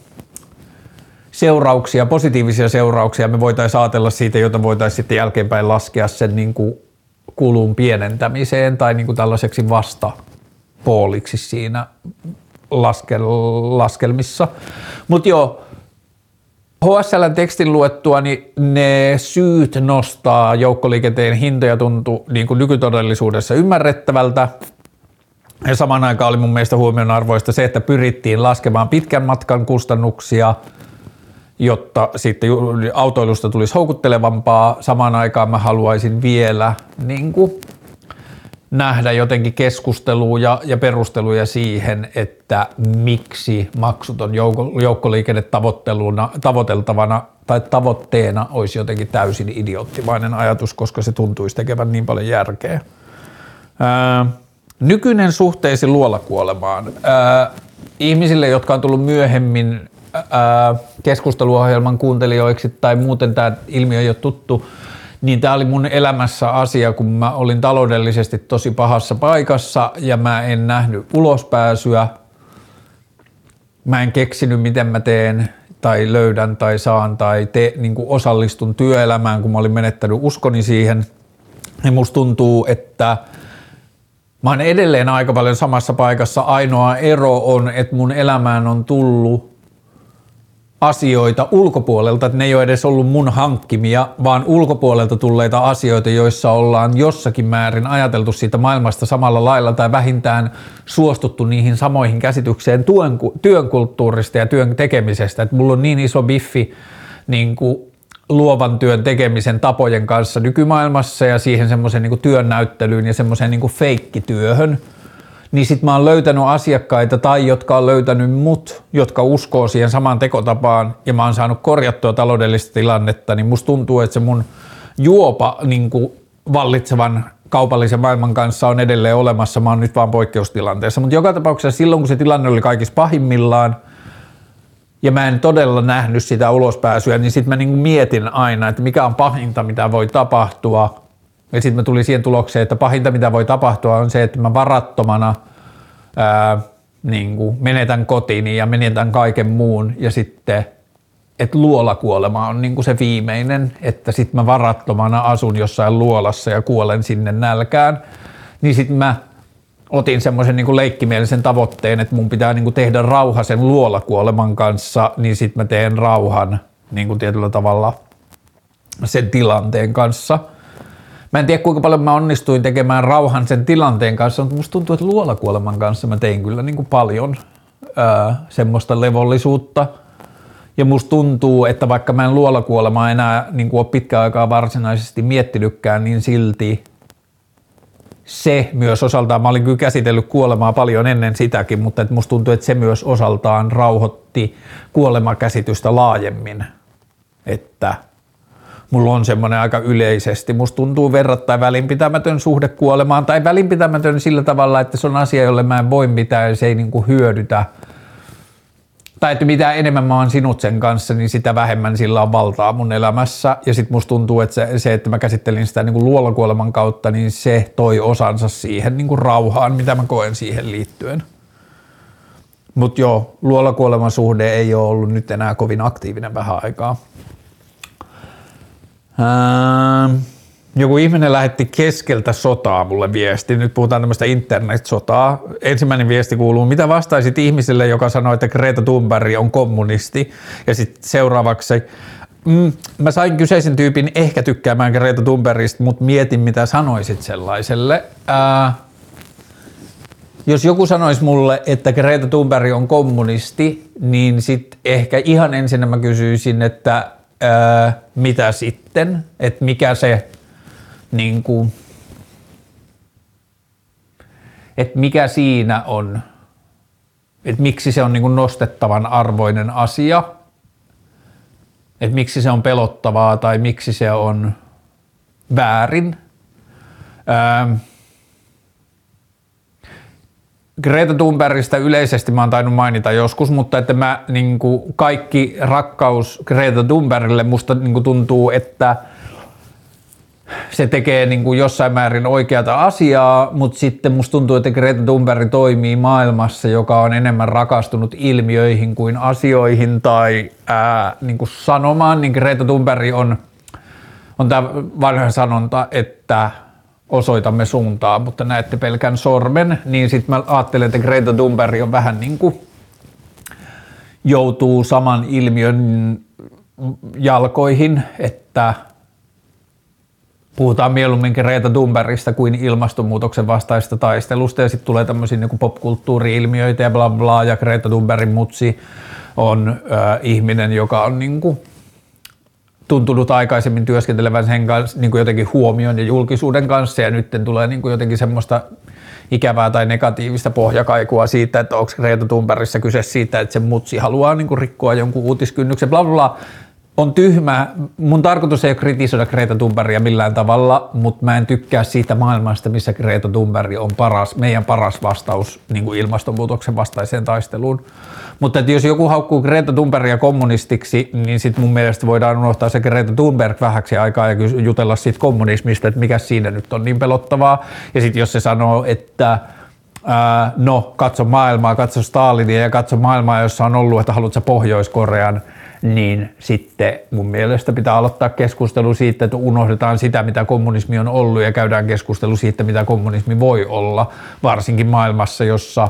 seurauksia, positiivisia seurauksia me voitaisiin ajatella siitä, jota voitaisiin sitten jälkeenpäin laskea sen niin kuin, kulun pienentämiseen tai niin kuin tällaiseksi vastapuoliksi siinä laskel, laskelmissa. Mutta joo, HSLn tekstin luettua, niin ne syyt nostaa joukkoliikenteen hintoja tuntuu niin nykytodellisuudessa ymmärrettävältä. Ja samaan aikaan oli mun mielestä huomionarvoista se, että pyrittiin laskemaan pitkän matkan kustannuksia, jotta sitten autoilusta tulisi houkuttelevampaa. Samaan aikaan mä haluaisin vielä niin kuin, nähdä jotenkin keskusteluja ja perusteluja siihen, että miksi maksuton joukkoliikenne tavoiteltavana tai tavoitteena olisi jotenkin täysin idioottimainen ajatus, koska se tuntuisi tekevän niin paljon järkeä. Nykyinen suhteesi luolakuolemaan. Ää, ihmisille, jotka on tullut myöhemmin ää, keskusteluohjelman kuuntelijoiksi tai muuten tämä ilmiö ei ole tuttu, niin tämä oli mun elämässä asia, kun mä olin taloudellisesti tosi pahassa paikassa ja mä en nähnyt ulospääsyä. Mä en keksinyt, miten mä teen tai löydän tai saan tai te, niin kuin osallistun työelämään, kun mä olin menettänyt uskoni siihen. Ja musta tuntuu, että mä oon edelleen aika paljon samassa paikassa. Ainoa ero on, että mun elämään on tullut asioita ulkopuolelta, että ne ei ole edes ollut mun hankkimia, vaan ulkopuolelta tulleita asioita, joissa ollaan jossakin määrin ajateltu siitä maailmasta samalla lailla tai vähintään suostuttu niihin samoihin käsitykseen työn, työn kulttuurista ja työn tekemisestä. Että mulla on niin iso biffi niin kuin luovan työn tekemisen tapojen kanssa nykymaailmassa ja siihen semmoisen niin työn näyttelyyn ja semmoiseen niin feikkityöhön – niin sit mä oon löytänyt asiakkaita tai jotka on löytänyt mut, jotka uskoo siihen samaan tekotapaan ja mä oon saanut korjattua taloudellista tilannetta, niin musta tuntuu, että se mun juopa niin vallitsevan kaupallisen maailman kanssa on edelleen olemassa, mä oon nyt vaan poikkeustilanteessa, mutta joka tapauksessa silloin, kun se tilanne oli kaikissa pahimmillaan, ja mä en todella nähnyt sitä ulospääsyä, niin sitten mä niin mietin aina, että mikä on pahinta, mitä voi tapahtua, ja sitten mä tulin siihen tulokseen, että pahinta mitä voi tapahtua on se, että mä varattomana ää, niin kuin menetän kotini ja menetän kaiken muun. Ja sitten että luolakuolema on niin kuin se viimeinen, että sitten mä varattomana asun jossain luolassa ja kuolen sinne nälkään, niin sitten mä otin semmoisen niin leikkimielisen tavoitteen, että mun pitää niin kuin tehdä rauha sen luolakuoleman kanssa, niin sitten mä teen rauhan niin kuin tietyllä tavalla sen tilanteen kanssa – Mä en tiedä kuinka paljon mä onnistuin tekemään rauhan sen tilanteen kanssa, mutta musta tuntuu, että luolakuoleman kanssa mä tein kyllä niin kuin paljon ää, semmoista levollisuutta. Ja musta tuntuu, että vaikka mä en luolakuolemaa enää niin kuin ole pitkään aikaa varsinaisesti miettinytkään, niin silti se myös osaltaan, mä olin kyllä käsitellyt kuolemaa paljon ennen sitäkin, mutta että musta tuntuu, että se myös osaltaan rauhoitti kuolemakäsitystä laajemmin. Että mulla on semmoinen aika yleisesti. Musta tuntuu verrattain välinpitämätön suhde kuolemaan tai välinpitämätön sillä tavalla, että se on asia, jolle mä en voi mitään ja se ei niinku hyödytä. Tai että mitä enemmän mä oon sinut sen kanssa, niin sitä vähemmän sillä on valtaa mun elämässä. Ja sit musta tuntuu, että se, se että mä käsittelin sitä niinku luolakuoleman kautta, niin se toi osansa siihen niinku rauhaan, mitä mä koen siihen liittyen. Mutta joo, luolakuoleman suhde ei ole ollut nyt enää kovin aktiivinen vähän aikaa. Ähm, joku ihminen lähetti keskeltä sotaa mulle viesti. Nyt puhutaan tämmöistä internet-sotaa. Ensimmäinen viesti kuuluu, mitä vastaisit ihmiselle, joka sanoi, että Greta Thunberg on kommunisti? Ja sitten seuraavaksi, mm, mä sain kyseisen tyypin ehkä tykkäämään Greta Thunbergista, mutta mietin, mitä sanoisit sellaiselle. Äh, jos joku sanoisi mulle, että Greta Thunberg on kommunisti, niin sitten ehkä ihan ensin mä kysyisin, että Öö, mitä sitten, että mikä se niin kuin, että mikä siinä on, että miksi se on niin kuin nostettavan arvoinen asia, että miksi se on pelottavaa tai miksi se on väärin. Öö, Greta Thunbergista yleisesti mä oon tainnut mainita joskus, mutta että mä niin kuin kaikki rakkaus Greta Thunbergille musta niin kuin tuntuu, että se tekee niin kuin jossain määrin oikeata asiaa, mutta sitten musta tuntuu, että Greta Thunberg toimii maailmassa, joka on enemmän rakastunut ilmiöihin kuin asioihin tai ää, niin kuin sanomaan, niin Greta Thunberg on, on tämä vanha sanonta, että osoitamme suuntaa, mutta näette pelkän sormen, niin sitten mä ajattelen, että Greta Thunberg on vähän niin kuin joutuu saman ilmiön jalkoihin, että puhutaan mieluummin Greta Thunbergista kuin ilmastonmuutoksen vastaista taistelusta ja sitten tulee tämmöisiä niin popkulttuuri-ilmiöitä ja bla bla ja Greta Thunbergin mutsi on äh, ihminen, joka on niin kuin tuntunut aikaisemmin työskentelevän sen kanssa niin kuin jotenkin huomion ja julkisuuden kanssa ja nyt tulee niin kuin jotenkin semmoista ikävää tai negatiivista pohjakaikua siitä, että onko Greta Thunbergissa kyse siitä, että se mutsi haluaa niin kuin rikkoa jonkun uutiskynnyksen, bla bla bla. On tyhmä. Mun tarkoitus ei ole kritisoida Greta Thunbergia millään tavalla, mutta mä en tykkää siitä maailmasta, missä Greta Thunberg on paras, meidän paras vastaus niin kuin ilmastonmuutoksen vastaiseen taisteluun. Mutta että jos joku haukkuu Greta Thunbergia kommunistiksi, niin sitten mun mielestä voidaan unohtaa se Greta Thunberg vähäksi aikaa ja jutella siitä kommunismista, että mikä siinä nyt on niin pelottavaa. Ja sitten jos se sanoo, että no katso maailmaa, katso Stalinia ja katso maailmaa, jossa on ollut, että haluatko Pohjois-Korean, niin sitten mun mielestä pitää aloittaa keskustelu siitä, että unohdetaan sitä, mitä kommunismi on ollut ja käydään keskustelu siitä, mitä kommunismi voi olla, varsinkin maailmassa, jossa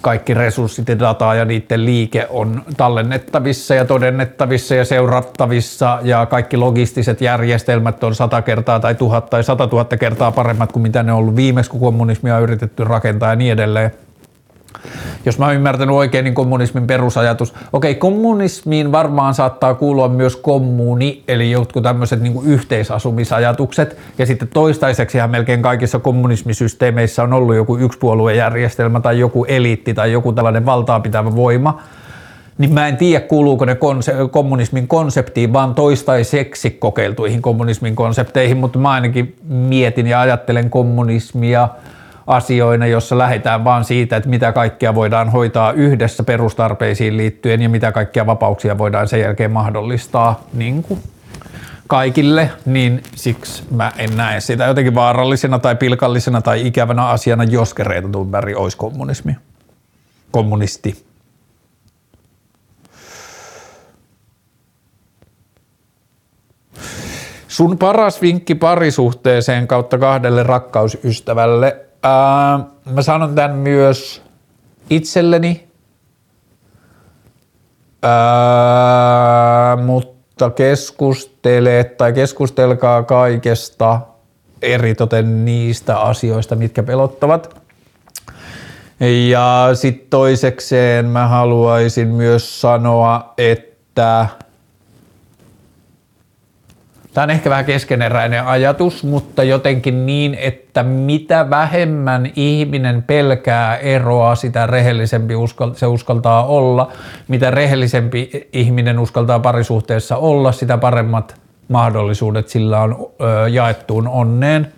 kaikki resurssit ja data ja niiden liike on tallennettavissa ja todennettavissa ja seurattavissa ja kaikki logistiset järjestelmät on sata kertaa tai tuhat tai sata tuhatta kertaa paremmat kuin mitä ne on ollut viimeksi, kun kommunismia on yritetty rakentaa ja niin edelleen jos mä ymmärtänyt oikein, niin kommunismin perusajatus. Okei, kommunismiin varmaan saattaa kuulua myös kommuni, eli jotkut tämmöiset niin yhteisasumisajatukset. Ja sitten toistaiseksi ihan melkein kaikissa kommunismisysteemeissä on ollut joku yksipuoluejärjestelmä tai joku eliitti tai joku tällainen valtaa pitävä voima. Niin mä en tiedä, kuuluuko ne konse- kommunismin konseptiin, vaan toistaiseksi kokeiltuihin kommunismin konsepteihin, mutta mä ainakin mietin ja ajattelen kommunismia – asioina, jossa lähdetään vaan siitä, että mitä kaikkea voidaan hoitaa yhdessä perustarpeisiin liittyen ja mitä kaikkia vapauksia voidaan sen jälkeen mahdollistaa niin kuin kaikille, niin siksi mä en näe sitä jotenkin vaarallisena tai pilkallisena tai ikävänä asiana, jos Greta Thunberg olisi kommunismi. Kommunisti. Sun paras vinkki parisuhteeseen kautta kahdelle rakkausystävälle Ää, mä sanon tämän myös itselleni, ää, mutta keskustele tai keskustelkaa kaikesta eritoten niistä asioista, mitkä pelottavat. Ja sitten toisekseen mä haluaisin myös sanoa, että Tämä on ehkä vähän keskeneräinen ajatus, mutta jotenkin niin, että mitä vähemmän ihminen pelkää eroa, sitä rehellisempi se uskaltaa olla. Mitä rehellisempi ihminen uskaltaa parisuhteessa olla, sitä paremmat mahdollisuudet sillä on jaettuun onneen.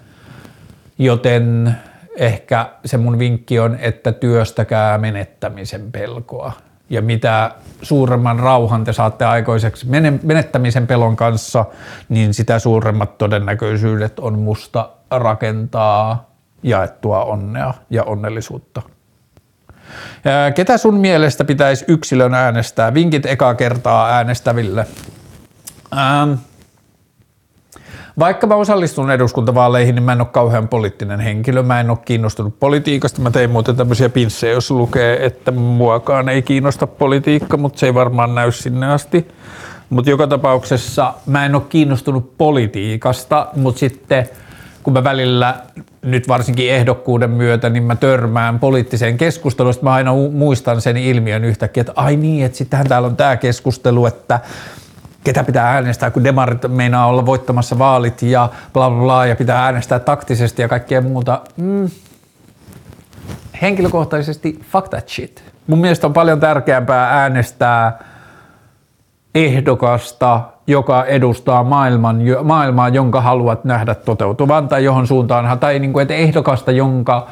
Joten ehkä se mun vinkki on, että työstäkää menettämisen pelkoa ja mitä suuremman rauhan te saatte aikoiseksi menettämisen pelon kanssa, niin sitä suuremmat todennäköisyydet on musta rakentaa jaettua onnea ja onnellisuutta. Ketä sun mielestä pitäisi yksilön äänestää? Vinkit ekaa kertaa äänestäville. Ähm, vaikka mä osallistun eduskuntavaaleihin, niin mä en ole kauhean poliittinen henkilö. Mä en ole kiinnostunut politiikasta. Mä tein muuten tämmöisiä pinssejä, jos lukee, että muakaan ei kiinnosta politiikka, mutta se ei varmaan näy sinne asti. Mutta joka tapauksessa mä en ole kiinnostunut politiikasta, mutta sitten kun mä välillä nyt varsinkin ehdokkuuden myötä, niin mä törmään poliittiseen keskusteluun, mä aina muistan sen ilmiön yhtäkkiä, että ai niin, että sittenhän täällä on tämä keskustelu, että ketä pitää äänestää, kun demarit meinaa olla voittamassa vaalit ja bla bla bla, ja pitää äänestää taktisesti ja kaikkea muuta. Mm. Henkilökohtaisesti fuck that shit. Mun mielestä on paljon tärkeämpää äänestää ehdokasta, joka edustaa maailman, maailmaa, jonka haluat nähdä toteutuvan tai johon suuntaan, tai niin kuin, että ehdokasta, jonka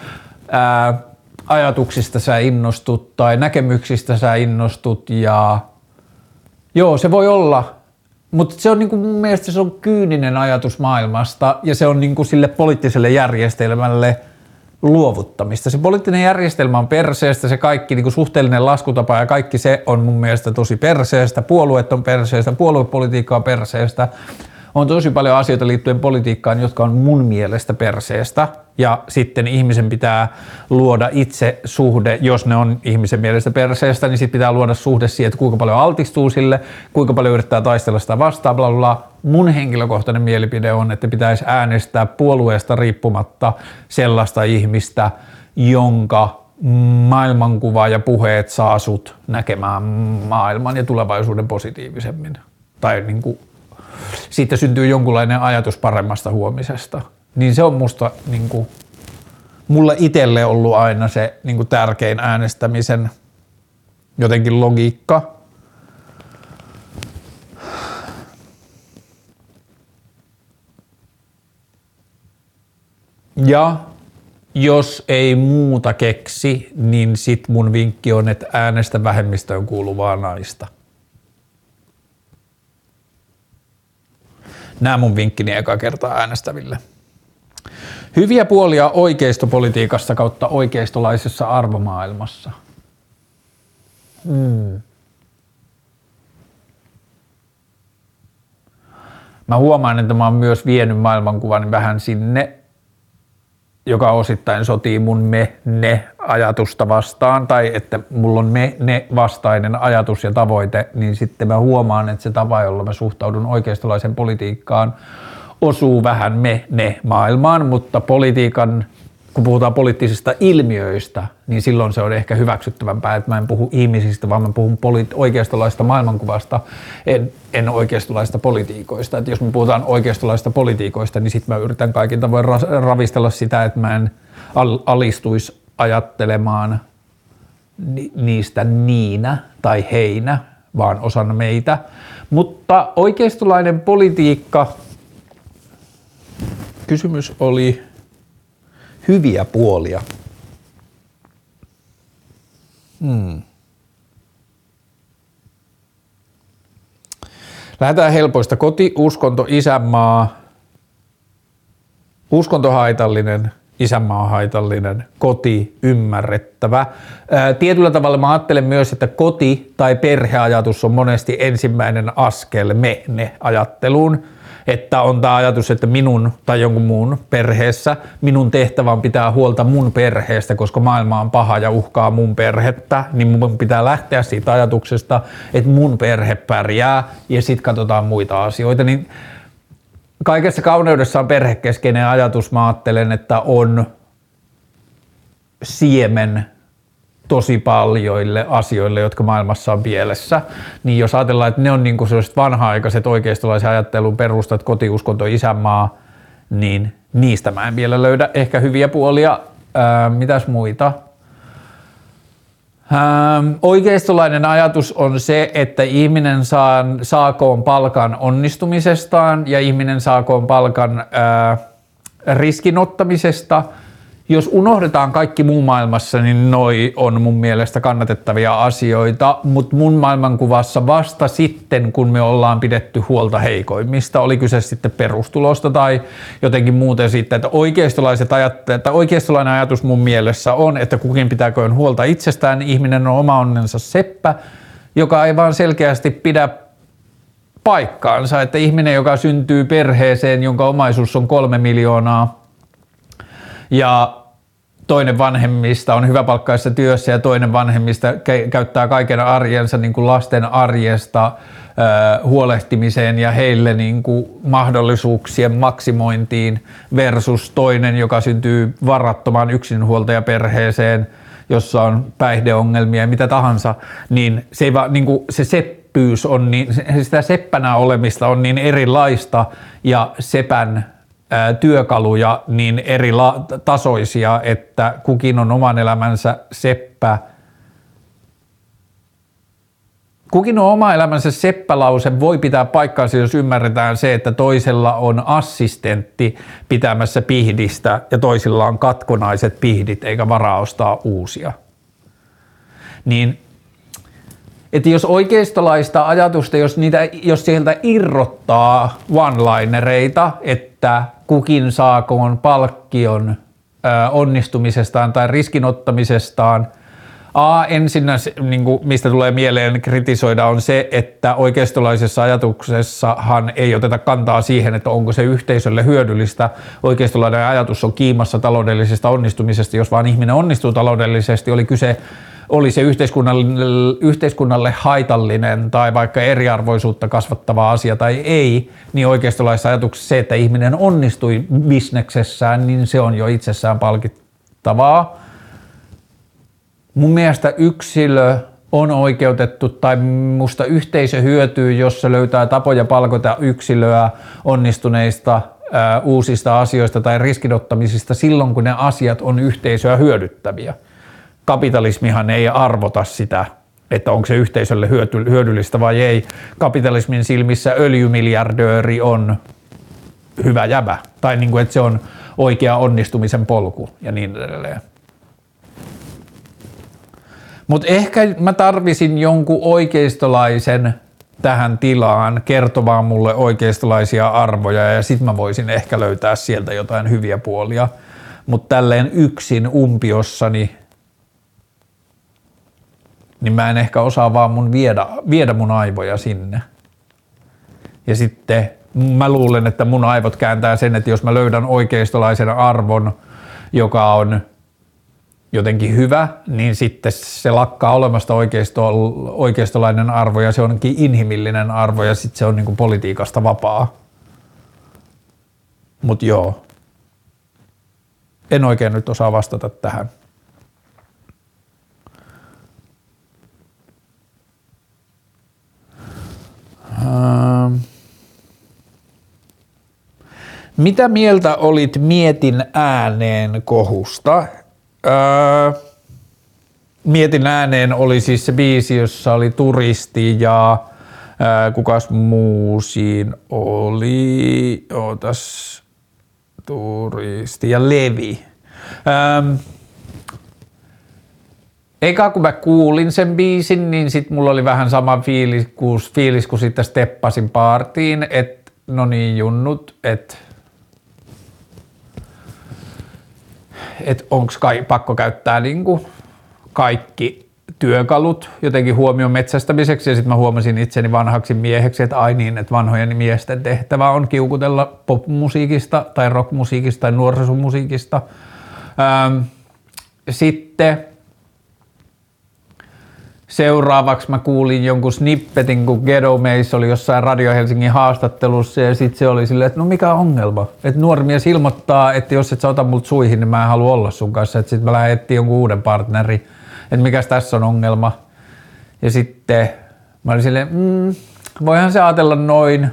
ää, ajatuksista sä innostut tai näkemyksistä sä innostut ja joo, se voi olla mutta se on niinku mun mielestä se on kyyninen ajatus maailmasta ja se on niinku sille poliittiselle järjestelmälle luovuttamista. Se poliittinen järjestelmä on perseestä, se kaikki niinku suhteellinen laskutapa ja kaikki se on mun mielestä tosi perseestä, puolueet on perseestä, puoluepolitiikka on perseestä on tosi paljon asioita liittyen politiikkaan, jotka on mun mielestä perseestä. Ja sitten ihmisen pitää luoda itse suhde, jos ne on ihmisen mielestä perseestä, niin sitten pitää luoda suhde siihen, että kuinka paljon altistuu sille, kuinka paljon yrittää taistella sitä vastaan, bla bla. Mun henkilökohtainen mielipide on, että pitäisi äänestää puolueesta riippumatta sellaista ihmistä, jonka maailmankuva ja puheet saa sut näkemään maailman ja tulevaisuuden positiivisemmin. Tai niin kuin siitä syntyy jonkunlainen ajatus paremmasta huomisesta niin se on musta niin kuin, mulle itselle ollut aina se niin kuin tärkein äänestämisen jotenkin logiikka. Ja jos ei muuta keksi, niin sit mun vinkki on, että äänestä vähemmistöön kuuluvaa naista. Nämä mun vinkkini eka kertaa äänestäville. Hyviä puolia oikeistopolitiikassa kautta oikeistolaisessa arvomaailmassa. Hmm. Mä huomaan, että mä oon myös vienyt maailmankuvan vähän sinne joka osittain sotii mun me-ne-ajatusta vastaan, tai että mulla on me-ne-vastainen ajatus ja tavoite, niin sitten mä huomaan, että se tapa, jolla mä suhtaudun oikeistolaisen politiikkaan, osuu vähän me-ne-maailmaan, mutta politiikan kun puhutaan poliittisista ilmiöistä, niin silloin se on ehkä hyväksyttävämpää, että mä en puhu ihmisistä, vaan mä puhun poli- oikeistolaista maailmankuvasta, en, en oikeistolaista politiikoista. Että jos me puhutaan oikeistolaista politiikoista, niin sitten mä yritän kaikin tavoin ra- ravistella sitä, että mä en al- alistuisi ajattelemaan ni- niistä niinä tai heinä, vaan osana meitä. Mutta oikeistolainen politiikka, kysymys oli hyviä puolia. Hmm. Lähdetään helpoista. Koti, uskonto, isänmaa, uskonto haitallinen, isänmaa haitallinen, koti ymmärrettävä. Tietyllä tavalla mä ajattelen myös, että koti tai perheajatus on monesti ensimmäinen askel me-ne-ajatteluun että on tämä ajatus, että minun tai jonkun muun perheessä minun tehtävä on pitää huolta mun perheestä, koska maailma on paha ja uhkaa mun perhettä, niin mun pitää lähteä siitä ajatuksesta, että mun perhe pärjää ja sitten katsotaan muita asioita, niin kaikessa kauneudessa on perhekeskeinen ajatus, mä ajattelen, että on siemen tosi paljoille asioille, jotka maailmassa on pielessä, niin jos ajatellaan, että ne on niin sellaiset vanha-aikaiset oikeistolaisen ajattelun perustat, kotiuskonto, isänmaa, niin niistä mä en vielä löydä ehkä hyviä puolia. Ää, mitäs muita? Ähm, oikeistolainen ajatus on se, että ihminen saa, saakoon palkan onnistumisestaan ja ihminen saakoon palkan ää, riskinottamisesta – jos unohdetaan kaikki muu maailmassa, niin noi on mun mielestä kannatettavia asioita, mutta mun maailmankuvassa vasta sitten, kun me ollaan pidetty huolta heikoimmista, oli kyse sitten perustulosta tai jotenkin muuten siitä, että oikeistolaiset ajatteet, että oikeistolainen ajatus mun mielessä on, että kukin pitääkö huolta itsestään, ihminen on oma onnensa seppä, joka ei vaan selkeästi pidä paikkaansa, että ihminen, joka syntyy perheeseen, jonka omaisuus on kolme miljoonaa, ja toinen vanhemmista on hyväpalkkaisessa työssä ja toinen vanhemmista käyttää kaiken arjensa niin kuin lasten arjesta huolehtimiseen ja heille niin kuin mahdollisuuksien maksimointiin versus toinen, joka syntyy varattomaan yksinhuoltajaperheeseen, jossa on päihdeongelmia ja mitä tahansa, niin se, ei va, niin kuin se seppyys on niin, sitä seppänä olemista on niin erilaista ja sepän työkaluja niin eri tasoisia, että kukin on oman elämänsä seppä. Kukin on oma elämänsä seppälause voi pitää paikkaansa, jos ymmärretään se, että toisella on assistentti pitämässä pihdistä ja toisilla on katkonaiset pihdit eikä varaa ostaa uusia. Niin että jos oikeistolaista ajatusta, jos, niitä, jos sieltä irrottaa one-linereita, että kukin saakoon palkkion onnistumisestaan tai riskinottamisestaan. A, ensinnä, niin kuin, mistä tulee mieleen kritisoida, on se, että oikeistolaisessa ajatuksessahan ei oteta kantaa siihen, että onko se yhteisölle hyödyllistä. Oikeistolainen ajatus on kiimassa taloudellisesta onnistumisesta, jos vaan ihminen onnistuu taloudellisesti, oli kyse oli se yhteiskunnalle, yhteiskunnalle haitallinen tai vaikka eriarvoisuutta kasvattava asia tai ei, niin oikeistolaisessa ajatuksessa se, että ihminen onnistui bisneksessään, niin se on jo itsessään palkittavaa. Mun mielestä yksilö on oikeutettu tai musta yhteisö hyötyy, jos se löytää tapoja palkota yksilöä onnistuneista uusista asioista tai riskinottamisista silloin, kun ne asiat on yhteisöä hyödyttäviä kapitalismihan ei arvota sitä, että onko se yhteisölle hyödyllistä vai ei. Kapitalismin silmissä öljymiljardööri on hyvä jäbä. Tai niin kuin, että se on oikea onnistumisen polku ja niin edelleen. Mutta ehkä mä tarvisin jonkun oikeistolaisen tähän tilaan kertovaan mulle oikeistolaisia arvoja ja sit mä voisin ehkä löytää sieltä jotain hyviä puolia. Mutta tälleen yksin umpiossani, niin mä en ehkä osaa vaan mun viedä, viedä mun aivoja sinne. Ja sitten mä luulen, että mun aivot kääntää sen, että jos mä löydän oikeistolaisen arvon, joka on jotenkin hyvä, niin sitten se lakkaa olemasta oikeisto, oikeistolainen arvo ja se onkin inhimillinen arvo ja sitten se on niin kuin politiikasta vapaa. Mutta joo, en oikein nyt osaa vastata tähän. Mitä mieltä olit mietin ääneen kohusta? Öö, mietin ääneen oli siis se biisi, jossa oli turisti ja öö, kukas muu siinä oli, otas, turisti ja Levi. Öö, Eikä kun mä kuulin sen biisin, niin sit mulla oli vähän sama fiilis, fiilis kun sitten steppasin partiin, että no niin junnut, että että onko kai pakko käyttää niin kuin kaikki työkalut jotenkin huomioon metsästämiseksi ja sitten mä huomasin itseni vanhaksi mieheksi, että ai niin, että vanhojen miesten tehtävä on kiukutella popmusiikista tai rockmusiikista tai nuorisomusiikista. Ähm, sitten Seuraavaksi mä kuulin jonkun snippetin, kun Ghetto Mace oli jossain Radio Helsingin haastattelussa ja sitten se oli silleen, että no mikä ongelma? Että nuori mies ilmoittaa, että jos et sä ota mut suihin, niin mä en halua olla sun kanssa. Että sitten mä lähden etsiä jonkun uuden partneri. Että mikä tässä on ongelma. Ja sitten mä olin silleen, mm, voihan se ajatella noin,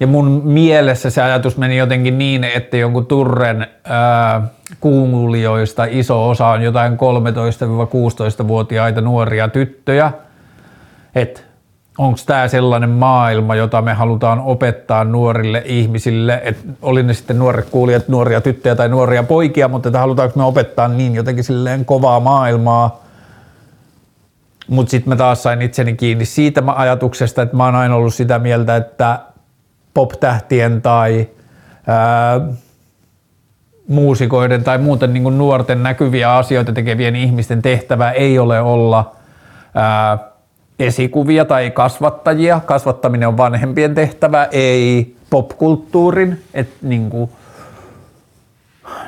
ja mun mielessä se ajatus meni jotenkin niin, että jonkun turren ää, kuulijoista iso osa on jotain 13-16-vuotiaita nuoria tyttöjä. Että onko tämä sellainen maailma, jota me halutaan opettaa nuorille ihmisille, että oli ne sitten nuoret kuulijat, nuoria tyttöjä tai nuoria poikia, mutta että halutaanko me opettaa niin jotenkin silleen kovaa maailmaa, mutta sitten mä taas sain itseni kiinni siitä ajatuksesta, että mä oon aina ollut sitä mieltä, että pop-tähtien tai ää, muusikoiden tai muuten niin kuin nuorten näkyviä asioita tekevien ihmisten tehtävä ei ole olla ää, esikuvia tai kasvattajia. Kasvattaminen on vanhempien tehtävä, ei popkulttuurin. että niin kuin,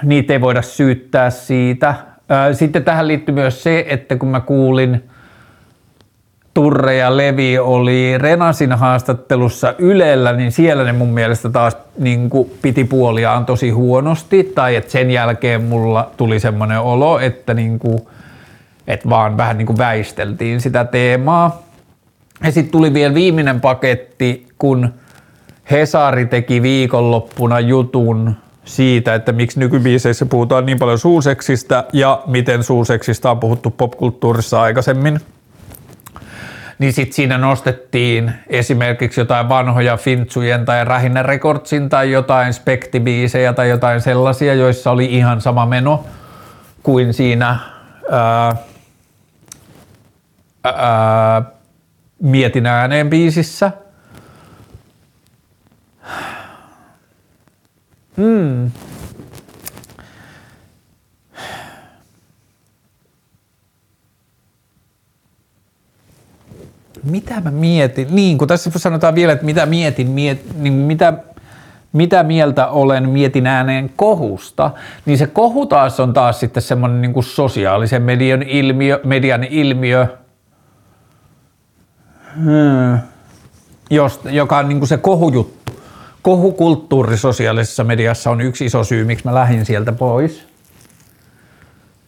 niitä ei voida syyttää siitä. Sitten tähän liittyy myös se, että kun mä kuulin – Turre ja Levi oli Renasin haastattelussa Ylellä, niin siellä ne mun mielestä taas niin kuin piti puoliaan tosi huonosti. Tai että sen jälkeen mulla tuli semmoinen olo, että, niin kuin, että vaan vähän niin kuin väisteltiin sitä teemaa. Ja sitten tuli vielä viimeinen paketti, kun Hesari teki viikonloppuna jutun siitä, että miksi nykybiiseissä puhutaan niin paljon suuseksistä ja miten suuseksista on puhuttu popkulttuurissa aikaisemmin niin sitten siinä nostettiin esimerkiksi jotain vanhoja Fintsujen tai Rähinnä Recordsin tai jotain spektibiisejä tai jotain sellaisia, joissa oli ihan sama meno kuin siinä ää, ää, Mietin ääneen biisissä. Hmm. Mitä mä mietin, niin kun tässä sanotaan vielä, että mitä mietin, miet, niin mitä, mitä mieltä olen mietin ääneen kohusta, niin se kohu taas on taas sitten semmoinen niin kuin sosiaalisen median ilmiö, median ilmiö, hmm. Jost, joka on niin kuin se kohujuttu. Kohukulttuuri sosiaalisessa mediassa on yksi iso syy, miksi mä lähdin sieltä pois.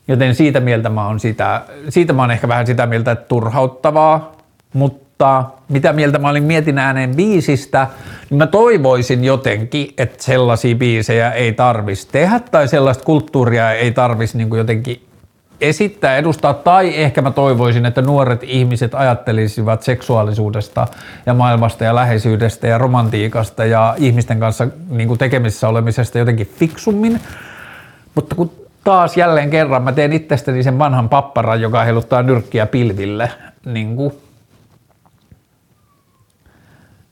Joten siitä mieltä mä oon sitä, siitä mä oon ehkä vähän sitä mieltä, että turhauttavaa mutta mitä mieltä mä olin mietin ääneen biisistä, niin mä toivoisin jotenkin, että sellaisia biisejä ei tarvitsisi tehdä tai sellaista kulttuuria ei tarvitsisi niin jotenkin esittää, edustaa, tai ehkä mä toivoisin, että nuoret ihmiset ajattelisivat seksuaalisuudesta ja maailmasta ja läheisyydestä ja romantiikasta ja ihmisten kanssa niin kuin tekemisissä olemisesta jotenkin fiksummin. Mutta kun taas jälleen kerran mä teen itsestäni sen vanhan papparan, joka heiluttaa nyrkkiä pilville, niin, kuin,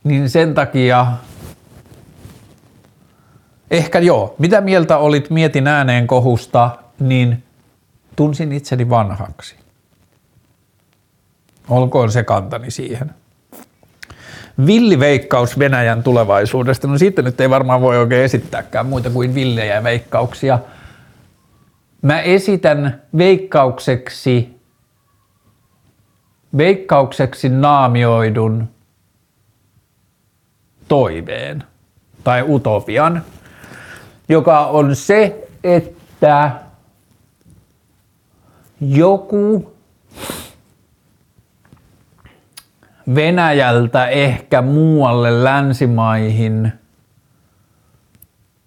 niin sen takia ehkä joo. Mitä mieltä olit Mietin ääneen kohusta, niin tunsin itseni vanhaksi. Olkoon se kantani siihen. Villiveikkaus Venäjän tulevaisuudesta. No siitä nyt ei varmaan voi oikein esittääkään muita kuin villejä veikkauksia. Mä esitän veikkaukseksi, veikkaukseksi naamioidun toiveen tai utopian, joka on se, että joku Venäjältä ehkä muualle länsimaihin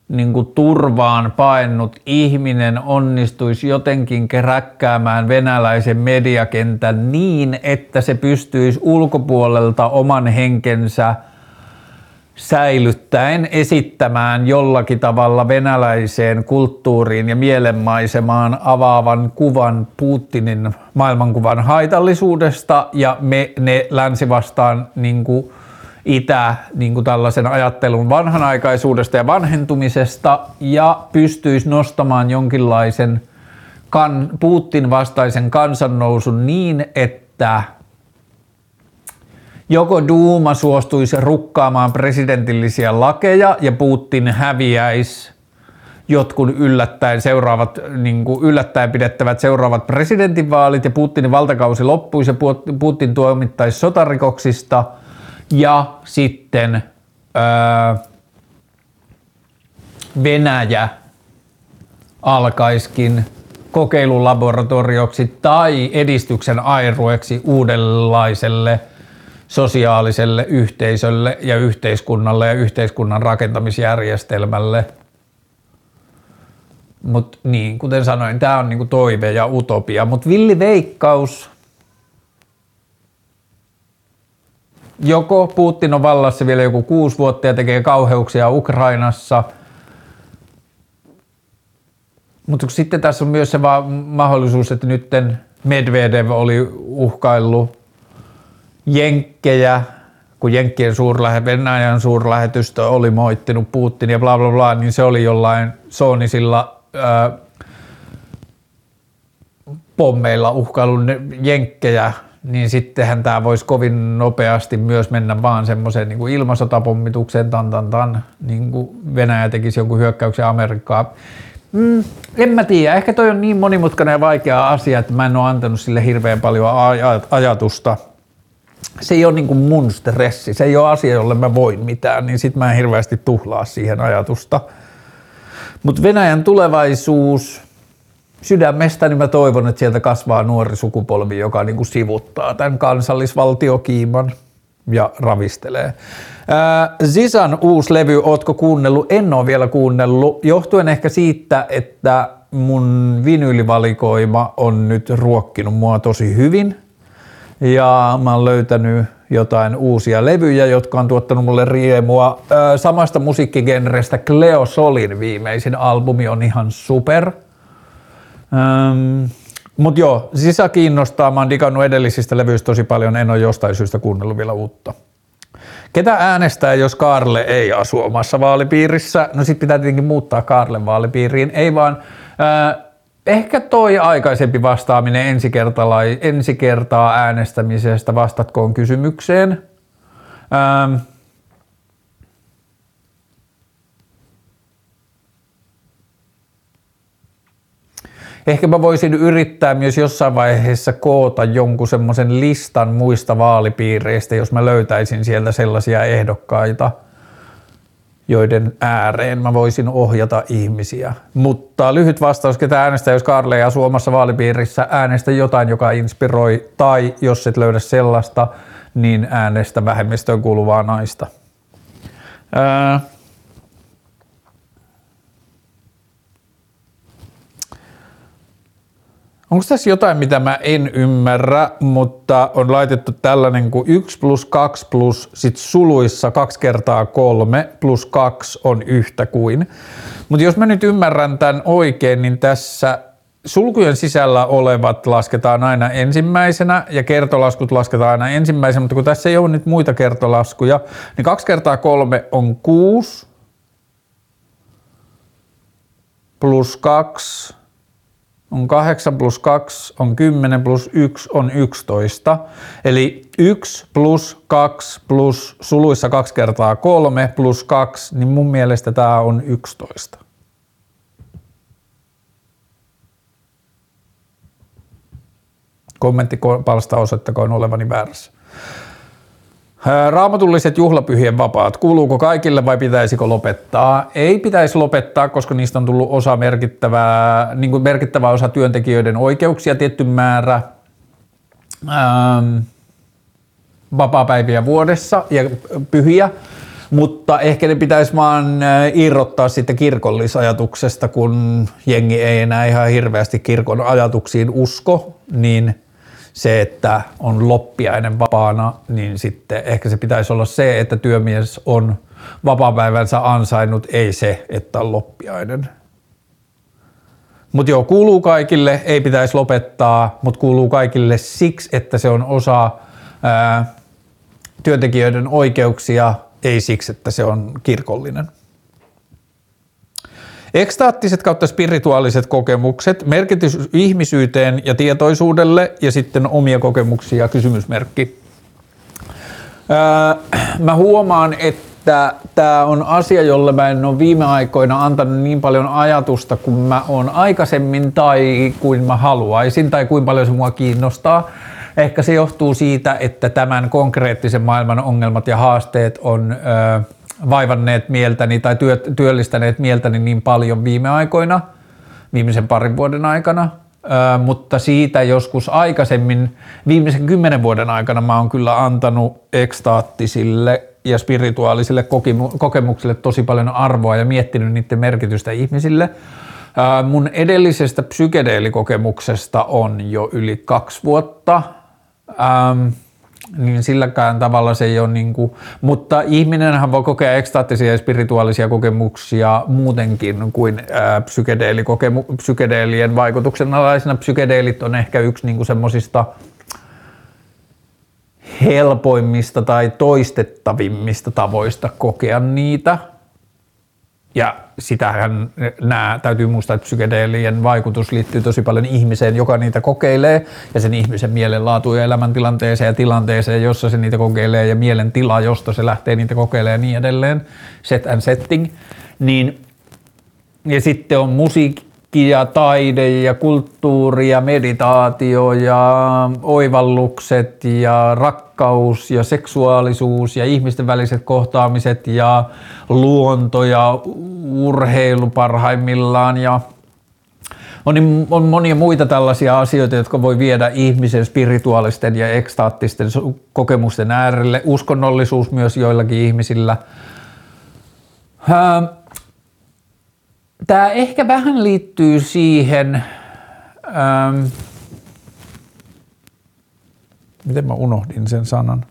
niin kuin turvaan paennut ihminen onnistuisi jotenkin keräkkäämään venäläisen mediakentän niin, että se pystyisi ulkopuolelta oman henkensä – säilyttäen esittämään jollakin tavalla venäläiseen kulttuuriin ja mielenmaisemaan avaavan kuvan Putinin maailmankuvan haitallisuudesta. Ja me ne länsi vastaan niin kuin itä niin kuin tällaisen ajattelun vanhanaikaisuudesta ja vanhentumisesta ja pystyisi nostamaan jonkinlaisen kan, Putin vastaisen kansannousun niin, että joko Duuma suostuisi rukkaamaan presidentillisiä lakeja ja Putin häviäisi jotkut yllättäen, seuraavat, niin kuin yllättäen pidettävät seuraavat presidentinvaalit ja Putinin valtakausi loppuisi ja Putin tuomittaisi sotarikoksista. Ja sitten ää, Venäjä alkaiskin kokeilulaboratorioksi tai edistyksen airueksi uudenlaiselle – sosiaaliselle yhteisölle ja yhteiskunnalle ja yhteiskunnan rakentamisjärjestelmälle. Mutta niin, kuten sanoin, tämä on niinku toive ja utopia. Mutta villi veikkaus, joko Putin on vallassa vielä joku kuusi vuotta ja tekee kauheuksia Ukrainassa, mutta sitten tässä on myös se mahdollisuus, että nytten Medvedev oli uhkaillut jenkkejä, kun Jenkkien suurlähe, Venäjän suurlähetystö oli moittinut Putin ja bla bla bla, niin se oli jollain soonisilla ää, pommeilla uhkailun jenkkejä, niin sittenhän tämä voisi kovin nopeasti myös mennä vaan semmoiseen niin kuin ilmasotapommitukseen, tan tan tan, niin kuin Venäjä tekisi jonkun hyökkäyksen Amerikkaa. Mm, en mä tiedä, ehkä toi on niin monimutkainen ja vaikea asia, että mä en ole antanut sille hirveän paljon ajatusta – se ei ole niin kuin mun stressi, se ei ole asia, jolle mä voin mitään, niin sit mä en hirveästi tuhlaa siihen ajatusta. Mutta Venäjän tulevaisuus, sydämestäni mä toivon, että sieltä kasvaa nuori sukupolvi, joka niin kuin sivuttaa tämän kansallisvaltiokiiman ja ravistelee. Ää, Zisan uusi levy, ootko kuunnellut? En ole vielä kuunnellut, johtuen ehkä siitä, että mun vinyylivalikoima on nyt ruokkinut mua tosi hyvin – ja mä oon löytänyt jotain uusia levyjä, jotka on tuottanut mulle riemua. samasta musiikkigenrestä Cleo Solin viimeisin albumi on ihan super. Ähm, mut joo, sisä kiinnostaa. Mä oon digannut edellisistä levyistä tosi paljon, en ole jostain syystä kuunnellut vielä uutta. Ketä äänestää, jos Karle ei asu omassa vaalipiirissä? No sit pitää tietenkin muuttaa Karlen vaalipiiriin. Ei vaan, Ehkä toi aikaisempi vastaaminen ensi, ensi kertaa äänestämisestä, vastatkoon kysymykseen. Ähm, Ehkä mä voisin yrittää myös jossain vaiheessa koota jonkun semmoisen listan muista vaalipiireistä, jos mä löytäisin sieltä sellaisia ehdokkaita – joiden ääreen mä voisin ohjata ihmisiä. Mutta lyhyt vastaus, ketä äänestää, jos Karle ja Suomessa vaalipiirissä äänestä jotain, joka inspiroi, tai jos et löydä sellaista, niin äänestä vähemmistöön kuuluvaa naista. Ää... Onko tässä jotain, mitä mä en ymmärrä, mutta on laitettu tällainen kuin 1 plus 2 plus sit suluissa 2 kertaa 3 plus 2 on yhtä kuin. Mutta jos mä nyt ymmärrän tämän oikein, niin tässä sulkujen sisällä olevat lasketaan aina ensimmäisenä ja kertolaskut lasketaan aina ensimmäisenä, mutta kun tässä ei ole nyt muita kertolaskuja, niin 2 kertaa 3 on 6 plus 2 on 8 plus 2 on 10 plus 1 on 11. Eli 1 plus 2 plus suluissa 2 kertaa 3 plus 2, niin mun mielestä tämä on 11. Kommenttipalsta osoittakoon olevani väärässä. Raamatulliset juhlapyhien vapaat, kuuluuko kaikille vai pitäisikö lopettaa? Ei pitäisi lopettaa, koska niistä on tullut osa merkittävää, niin kuin merkittävä osa työntekijöiden oikeuksia, tietty määrä ähm, vapaapäiviä vuodessa ja pyhiä, mutta ehkä ne pitäisi vaan irrottaa sitten kirkollisajatuksesta, kun jengi ei enää ihan hirveästi kirkon ajatuksiin usko, niin – se, että on loppiainen vapaana, niin sitten ehkä se pitäisi olla se, että työmies on vapaapäivänsä ansainnut, ei se, että on loppiainen. Mutta joo, kuuluu kaikille, ei pitäisi lopettaa, mutta kuuluu kaikille siksi, että se on osa ää, työntekijöiden oikeuksia, ei siksi, että se on kirkollinen. Ekstaattiset kautta spirituaaliset kokemukset, merkitys ihmisyyteen ja tietoisuudelle ja sitten omia kokemuksia, kysymysmerkki. Öö, mä huomaan, että tämä on asia, jolle mä en ole viime aikoina antanut niin paljon ajatusta kuin mä oon aikaisemmin tai kuin mä haluaisin tai kuin paljon se mua kiinnostaa. Ehkä se johtuu siitä, että tämän konkreettisen maailman ongelmat ja haasteet on... Öö, vaivanneet mieltäni tai työ, työllistäneet mieltäni niin paljon viime aikoina, viimeisen parin vuoden aikana, Ö, mutta siitä joskus aikaisemmin, viimeisen kymmenen vuoden aikana mä oon kyllä antanut ekstaattisille ja spirituaalisille kokemuksille tosi paljon arvoa ja miettinyt niiden merkitystä ihmisille. Ö, mun edellisestä psykedeelikokemuksesta on jo yli kaksi vuotta. Ähm, niin silläkään tavalla se ei ole niin kuin, mutta ihminenhän voi kokea ekstaattisia ja spirituaalisia kokemuksia muutenkin kuin psykedeelien vaikutuksen alaisena. Psykedeelit on ehkä yksi niin semmoisista helpoimmista tai toistettavimmista tavoista kokea niitä – ja sitähän nämä, täytyy muistaa, että psykedeelien vaikutus liittyy tosi paljon ihmiseen, joka niitä kokeilee, ja sen ihmisen mielenlaatuun ja elämäntilanteeseen ja tilanteeseen, jossa se niitä kokeilee, ja mielen tila, josta se lähtee niitä kokeilemaan ja niin edelleen, set and setting. Niin, ja sitten on musiikki, ja taide ja kulttuuri ja meditaatio ja oivallukset ja rakkaus ja seksuaalisuus ja ihmisten väliset kohtaamiset ja luonto ja urheilu parhaimmillaan ja on, on monia muita tällaisia asioita, jotka voi viedä ihmisen spirituaalisten ja ekstaattisten kokemusten äärelle. Uskonnollisuus myös joillakin ihmisillä. Tämä ehkä vähän liittyy siihen, ähm, miten mä unohdin sen sanan,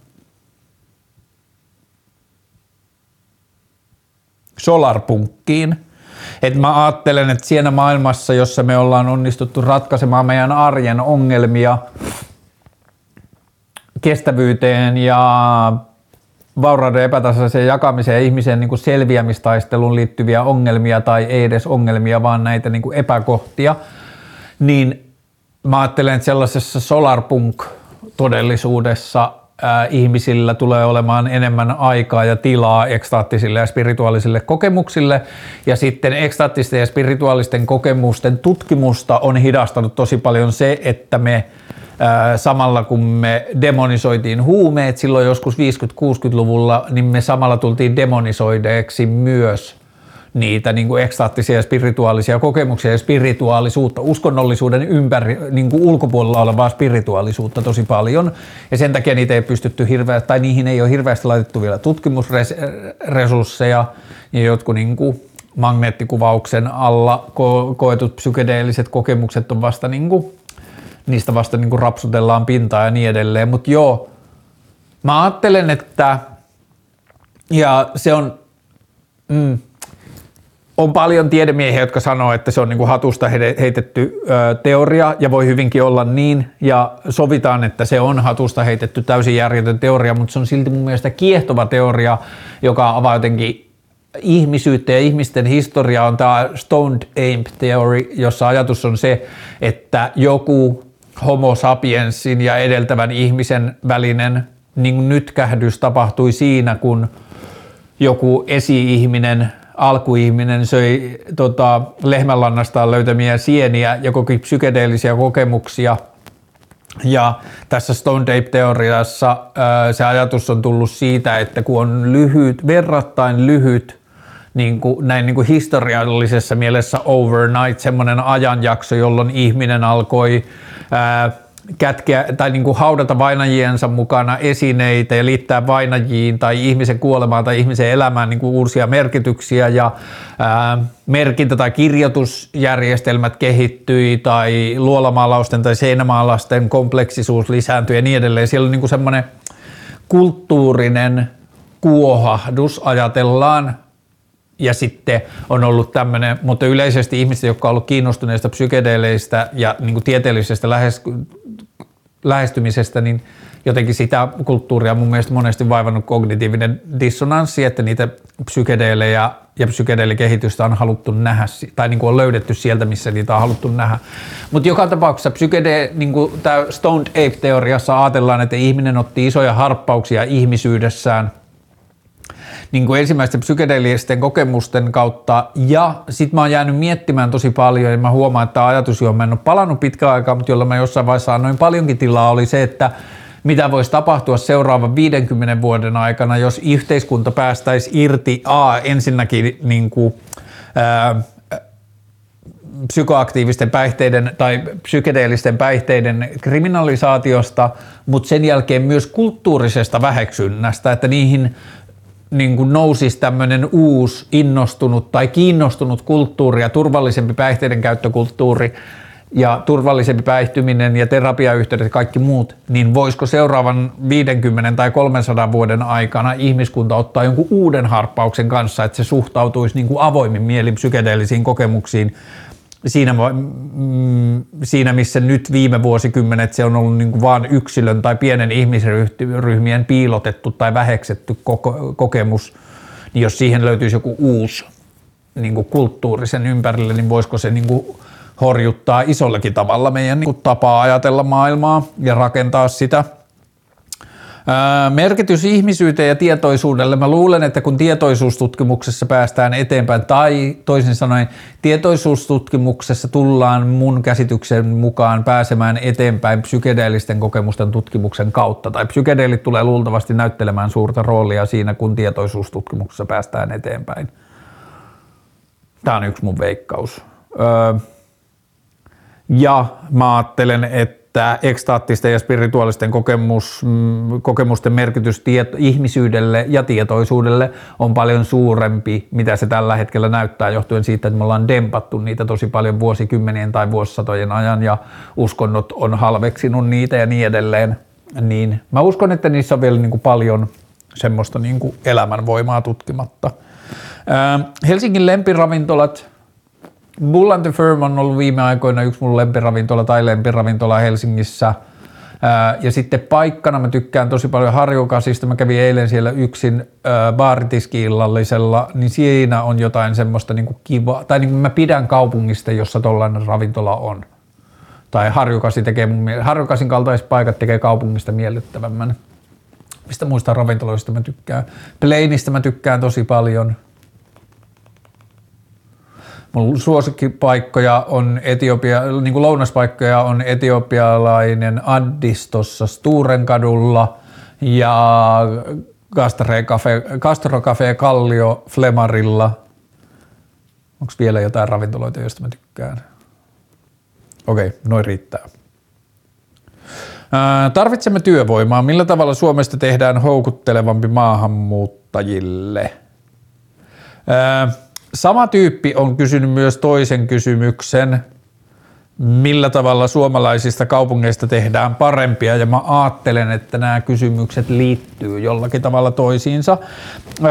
solarpunkkiin. Et mä ajattelen, että siinä maailmassa, jossa me ollaan onnistuttu ratkaisemaan meidän arjen ongelmia kestävyyteen ja vaurauden epätasaiseen jakamiseen ja ihmisen niin kuin selviämistaisteluun liittyviä ongelmia tai ei edes ongelmia, vaan näitä niin kuin epäkohtia, niin mä ajattelen, että sellaisessa solarpunk-todellisuudessa ää, ihmisillä tulee olemaan enemmän aikaa ja tilaa ekstaattisille ja spirituaalisille kokemuksille. Ja sitten ekstaattisten ja spirituaalisten kokemusten tutkimusta on hidastanut tosi paljon se, että me samalla kun me demonisoitiin huumeet silloin joskus 50-60-luvulla, niin me samalla tultiin demonisoideeksi myös niitä niin kuin ekstaattisia ja spirituaalisia kokemuksia ja spirituaalisuutta, uskonnollisuuden ympäri, niin kuin ulkopuolella olevaa spirituaalisuutta tosi paljon. Ja sen takia niitä ei pystytty hirveästi, tai niihin ei ole hirveästi laitettu vielä tutkimusresursseja, ja jotkut niin kuin magneettikuvauksen alla ko- koetut psykedeelliset kokemukset on vasta niin kuin niistä vasta niin kuin rapsutellaan pintaa ja niin edelleen. Mutta joo, mä ajattelen, että ja se on, mm, on paljon tiedemiehiä, jotka sanoo, että se on niin kuin hatusta heitetty teoria ja voi hyvinkin olla niin. Ja sovitaan, että se on hatusta heitetty täysin järjetön teoria, mutta se on silti mun mielestä kiehtova teoria, joka avaa jotenkin ihmisyyttä. Ja ihmisten historiaa on tämä Stoned Ape Theory, jossa ajatus on se, että joku homo sapiensin ja edeltävän ihmisen välinen niin nytkähdys tapahtui siinä, kun joku esi-ihminen, alkuihminen söi tota, lehmänlannastaan löytämiä sieniä ja koki psykedeellisiä kokemuksia. Ja tässä Stone Tape-teoriassa se ajatus on tullut siitä, että kun on lyhyt, verrattain lyhyt niin kuin, näin niin kuin historiallisessa mielessä overnight, semmoinen ajanjakso, jolloin ihminen alkoi ää, kätkeä tai niin kuin haudata vainajiensa mukana esineitä ja liittää vainajiin tai ihmisen kuolemaan tai ihmisen elämään niin kuin uusia merkityksiä ja ää, merkintä- tai kirjoitusjärjestelmät kehittyi tai luolamaalausten tai seinämaalasten kompleksisuus lisääntyi ja niin edelleen. Siellä on niin kuin semmoinen kulttuurinen kuohahdus, ajatellaan, ja sitten on ollut tämmöinen, mutta yleisesti ihmiset, jotka on ollut kiinnostuneista psykedeleistä ja niin kuin tieteellisestä lähes, lähestymisestä, niin jotenkin sitä kulttuuria mun mielestä monesti vaivannut kognitiivinen dissonanssi, että niitä psykedeelejä ja psykedeelikehitystä on haluttu nähdä, tai niin kuin on löydetty sieltä, missä niitä on haluttu nähdä. Mutta joka tapauksessa psykede, niin kuin tämä Stoned Ape-teoriassa ajatellaan, että ihminen otti isoja harppauksia ihmisyydessään – niin kuin ensimmäisten psykedeellisten kokemusten kautta. Ja sit mä oon jäänyt miettimään tosi paljon ja mä huomaan, että ajatus, johon mä en ole palannut pitkään aikaa, mutta jolla mä jossain vaiheessa annoin paljonkin tilaa, oli se, että mitä voisi tapahtua seuraavan 50 vuoden aikana, jos yhteiskunta päästäisi irti A, ensinnäkin niin kuin, ää, psykoaktiivisten päihteiden tai psykedeellisten päihteiden kriminalisaatiosta, mutta sen jälkeen myös kulttuurisesta väheksynnästä, että niihin niin kuin nousisi tämmöinen uusi innostunut tai kiinnostunut kulttuuri ja turvallisempi päihteiden käyttökulttuuri ja turvallisempi päihtyminen ja terapiayhteydet ja kaikki muut, niin voisiko seuraavan 50 tai 300 vuoden aikana ihmiskunta ottaa jonkun uuden harppauksen kanssa, että se suhtautuisi niin kuin avoimin mielin psykedeellisiin kokemuksiin siinä, mm, siinä, missä nyt viime vuosikymmenet se on ollut niin kuin vain yksilön tai pienen ihmisryhmien piilotettu tai väheksetty koko, kokemus, niin jos siihen löytyisi joku uusi niin kuin kulttuurisen ympärille, niin voisiko se niin kuin horjuttaa isollekin tavalla meidän niin kuin tapaa ajatella maailmaa ja rakentaa sitä – Merkitys ihmisyyteen ja tietoisuudelle. Mä luulen, että kun tietoisuustutkimuksessa päästään eteenpäin, tai toisin sanoen tietoisuustutkimuksessa tullaan mun käsityksen mukaan pääsemään eteenpäin psykedeellisten kokemusten tutkimuksen kautta, tai psykedeelit tulee luultavasti näyttelemään suurta roolia siinä, kun tietoisuustutkimuksessa päästään eteenpäin. Tämä on yksi mun veikkaus. ja mä ajattelen, että että ekstaattisten ja spirituaalisten kokemus, mm, kokemusten merkitys tiet, ihmisyydelle ja tietoisuudelle on paljon suurempi, mitä se tällä hetkellä näyttää, johtuen siitä, että me ollaan dempattu niitä tosi paljon vuosikymmenien tai vuosisatojen ajan ja uskonnot on halveksinut niitä ja niin edelleen. Niin mä uskon, että niissä on vielä niin kuin paljon semmoista niin kuin elämänvoimaa tutkimatta. Helsingin lempiravintolat – Bull and the Firm on ollut viime aikoina yksi mun lempiravintola tai lempiravintola Helsingissä. Ja sitten paikkana mä tykkään tosi paljon Harjukasista. Mä kävin eilen siellä yksin baaritiski-illallisella, niin siinä on jotain semmoista niin kuin kiva, tai niin kuin mä pidän kaupungista, jossa tollainen ravintola on. Tai Harjukasi tekee mun mielestä, Harjukasin kaltaiset paikat tekee kaupungista miellyttävämmän. Mistä muista ravintoloista mä tykkään? Plainista mä tykkään tosi paljon – Mun suosikkipaikkoja on Etiopia, niin kuin lounaspaikkoja on etiopialainen Addis tuossa Sturenkadulla ja Gastro Cafe Kallio Flemarilla. Onko vielä jotain ravintoloita, joista mä tykkään? Okei, noin riittää. Tarvitsemme työvoimaa. Millä tavalla Suomesta tehdään houkuttelevampi maahanmuuttajille? Sama tyyppi on kysynyt myös toisen kysymyksen. millä tavalla suomalaisista kaupungeista tehdään parempia ja mä ajattelen, että nämä kysymykset liittyy jollakin tavalla toisiinsa. Öö,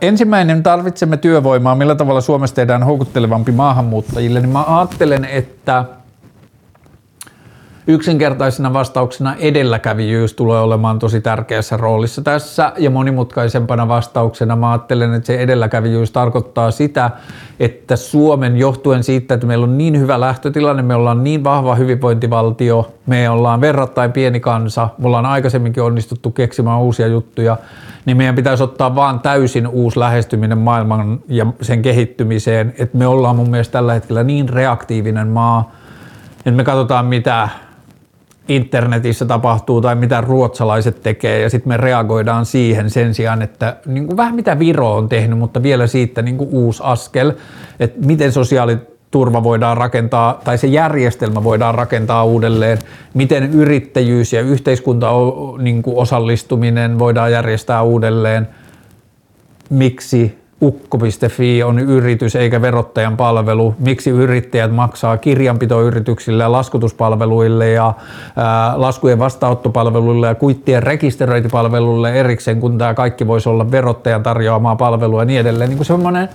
ensimmäinen, tarvitsemme työvoimaa, millä tavalla Suomesta tehdään houkuttelevampi maahanmuuttajille, niin mä ajattelen, että – Yksinkertaisena vastauksena edelläkävijyys tulee olemaan tosi tärkeässä roolissa tässä. Ja monimutkaisempana vastauksena mä ajattelen, että se edelläkävijyys tarkoittaa sitä, että Suomen johtuen siitä, että meillä on niin hyvä lähtötilanne, me ollaan niin vahva hyvinvointivaltio, me ollaan verrattain pieni kansa, me ollaan aikaisemminkin onnistuttu keksimään uusia juttuja, niin meidän pitäisi ottaa vaan täysin uusi lähestyminen maailman ja sen kehittymiseen, että me ollaan mun mielestä tällä hetkellä niin reaktiivinen maa, että me katsotaan mitä internetissä tapahtuu tai mitä ruotsalaiset tekee ja sitten me reagoidaan siihen sen sijaan, että niin kuin vähän mitä Viro on tehnyt, mutta vielä siitä niin kuin uusi askel, että miten sosiaaliturva voidaan rakentaa tai se järjestelmä voidaan rakentaa uudelleen, miten yrittäjyys ja yhteiskunta niin kuin osallistuminen voidaan järjestää uudelleen, miksi ukko.fi on yritys eikä verottajan palvelu, miksi yrittäjät maksaa kirjanpitoyrityksille ja laskutuspalveluille ja ää, laskujen vastaanottopalveluille ja kuittien rekisteröintipalveluille erikseen, kun tämä kaikki voisi olla verottajan tarjoamaa palvelua ja niin edelleen. Niin kuin semmoinen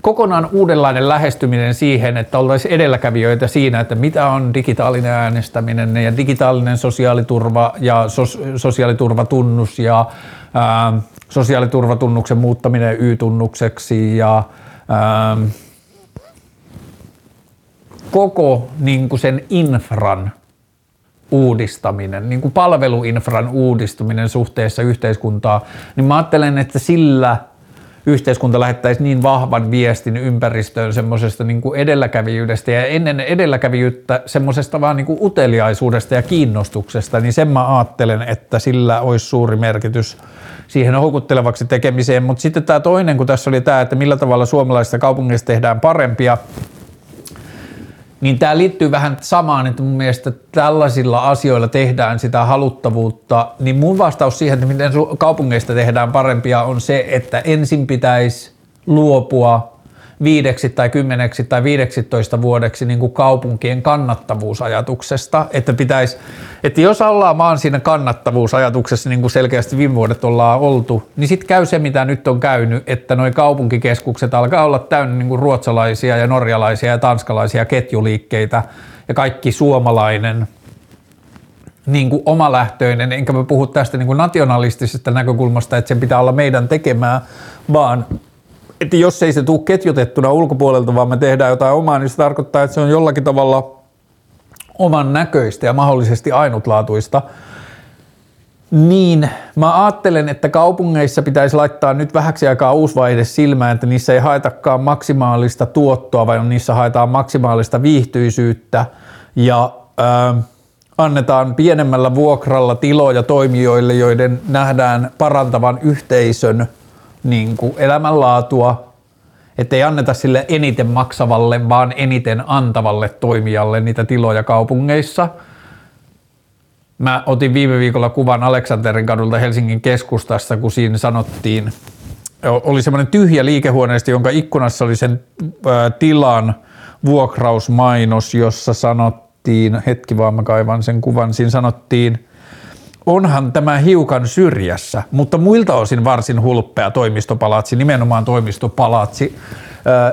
kokonaan uudenlainen lähestyminen siihen, että oltaisiin edelläkävijöitä siinä, että mitä on digitaalinen äänestäminen ja digitaalinen sosiaaliturva ja sos- sosiaaliturvatunnus ja ää, sosiaaliturvatunnuksen muuttaminen Y-tunnukseksi ja ää, koko niin kuin sen infran uudistaminen, niin kuin palveluinfran uudistuminen suhteessa yhteiskuntaa, niin mä ajattelen, että sillä – yhteiskunta lähettäisi niin vahvan viestin ympäristöön semmoisesta niin kuin edelläkävijyydestä ja ennen edelläkävijyyttä semmoisesta vaan niin kuin uteliaisuudesta ja kiinnostuksesta, niin sen mä ajattelen, että sillä olisi suuri merkitys siihen houkuttelevaksi tekemiseen. Mutta sitten tämä toinen, kun tässä oli tämä, että millä tavalla suomalaisista kaupungeista tehdään parempia, niin tämä liittyy vähän samaan, että mun mielestä tällaisilla asioilla tehdään sitä haluttavuutta, niin mun vastaus siihen, että miten kaupungeista tehdään parempia on se, että ensin pitäisi luopua viideksi tai kymmeneksi tai viideksitoista vuodeksi niin kuin kaupunkien kannattavuusajatuksesta, että pitäisi, että jos ollaan vaan siinä kannattavuusajatuksessa niin kuin selkeästi viime vuodet ollaan oltu, niin sitten käy se, mitä nyt on käynyt, että nuo kaupunkikeskukset alkaa olla täynnä niin kuin ruotsalaisia ja norjalaisia ja tanskalaisia ketjuliikkeitä ja kaikki suomalainen niin kuin omalähtöinen, enkä mä puhu tästä niin kuin nationalistisesta näkökulmasta, että sen pitää olla meidän tekemää, vaan että jos ei se tule ketjutettuna ulkopuolelta, vaan me tehdään jotain omaa, niin se tarkoittaa, että se on jollakin tavalla oman näköistä ja mahdollisesti ainutlaatuista. Niin, mä ajattelen, että kaupungeissa pitäisi laittaa nyt vähäksi aikaa uusi vaihe silmään, että niissä ei haetakaan maksimaalista tuottoa, vaan niissä haetaan maksimaalista viihtyisyyttä ja äh, annetaan pienemmällä vuokralla tiloja toimijoille, joiden nähdään parantavan yhteisön – niin kuin elämänlaatua, ei anneta sille eniten maksavalle, vaan eniten antavalle toimijalle niitä tiloja kaupungeissa. Mä otin viime viikolla kuvan Aleksanterin kadulta Helsingin keskustassa, kun siinä sanottiin, oli semmoinen tyhjä liikehuoneisto, jonka ikkunassa oli sen tilan vuokrausmainos, jossa sanottiin, hetki vaan mä kaivan sen kuvan, siinä sanottiin – onhan tämä hiukan syrjässä, mutta muilta osin varsin hulppea toimistopalatsi, nimenomaan toimistopalatsi.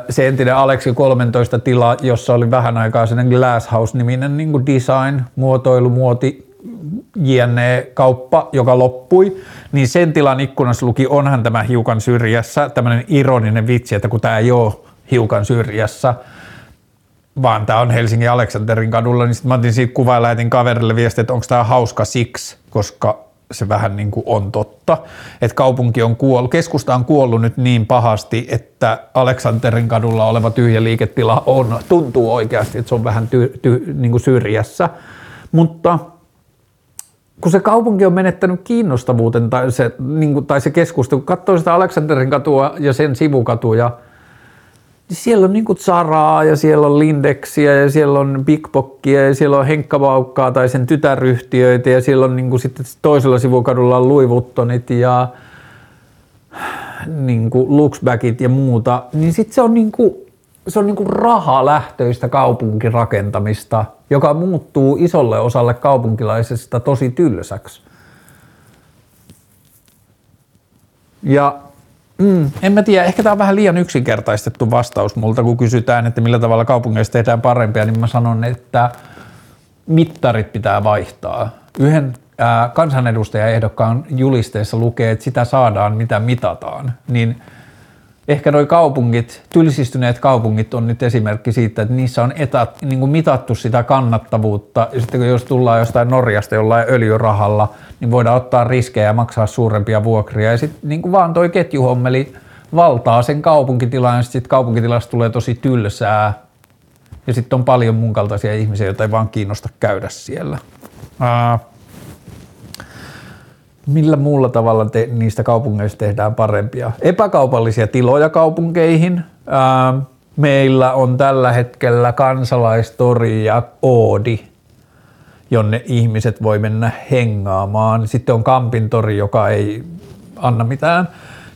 Se entinen Aleksi 13 tila, jossa oli vähän aikaa sellainen Glasshouse-niminen niin kuin design, muotoilu, muoti, jne. kauppa, joka loppui, niin sen tilan ikkunassa luki onhan tämä hiukan syrjässä, tämmöinen ironinen vitsi, että kun tämä ei ole hiukan syrjässä, vaan tämä on Helsingin Aleksanterin kadulla, niin sitten mä otin siitä kuvaa ja lähetin kaverille viestiä, että onko tämä hauska siksi, koska se vähän niin kuin on totta, että kaupunki on kuollut, keskusta on kuollut nyt niin pahasti, että Aleksanterin kadulla oleva tyhjä liiketila on, tuntuu oikeasti, että se on vähän ty, ty, niin kuin syrjässä, mutta kun se kaupunki on menettänyt kiinnostavuuden tai se, niin kuin, tai se keskusta, kun katsoo sitä Aleksanterin katua ja sen sivukatuja, siellä on niinku Zaraa ja siellä on Lindexia ja siellä on Bigpockia ja siellä on Henkka Vaukkaa tai sen tytäryhtiöitä ja siellä on niinku sitten toisella sivukadulla on ja niinku Luxbackit ja muuta, niin sitten se on niinku se on niin kuin rahalähtöistä kaupunkirakentamista, joka muuttuu isolle osalle kaupunkilaisista tosi tylsäksi. Ja mm, en mä tiedä, ehkä tämä on vähän liian yksinkertaistettu vastaus multa, kun kysytään, että millä tavalla kaupungeista tehdään parempia, niin mä sanon, että mittarit pitää vaihtaa. Yhden kansanedustajaehdokkaan julisteessa lukee, että sitä saadaan, mitä mitataan, niin ehkä nuo kaupungit, tylsistyneet kaupungit on nyt esimerkki siitä, että niissä on etat, niin kuin mitattu sitä kannattavuutta, ja sitten kun jos tullaan jostain Norjasta jollain öljyrahalla, niin voidaan ottaa riskejä ja maksaa suurempia vuokria, ja sitten niin kuin vaan toi ketjuhommeli valtaa sen kaupunkitilan, ja sitten kaupunkitilasta tulee tosi tylsää, ja sitten on paljon mun kaltaisia ihmisiä, joita ei vaan kiinnosta käydä siellä. Ää, millä muulla tavalla te, niistä kaupungeista tehdään parempia? Epäkaupallisia tiloja kaupunkeihin. Ää, meillä on tällä hetkellä kansalaistori ja Oodi, jonne ihmiset voi mennä hengaamaan. Sitten on Kampintori, joka ei anna mitään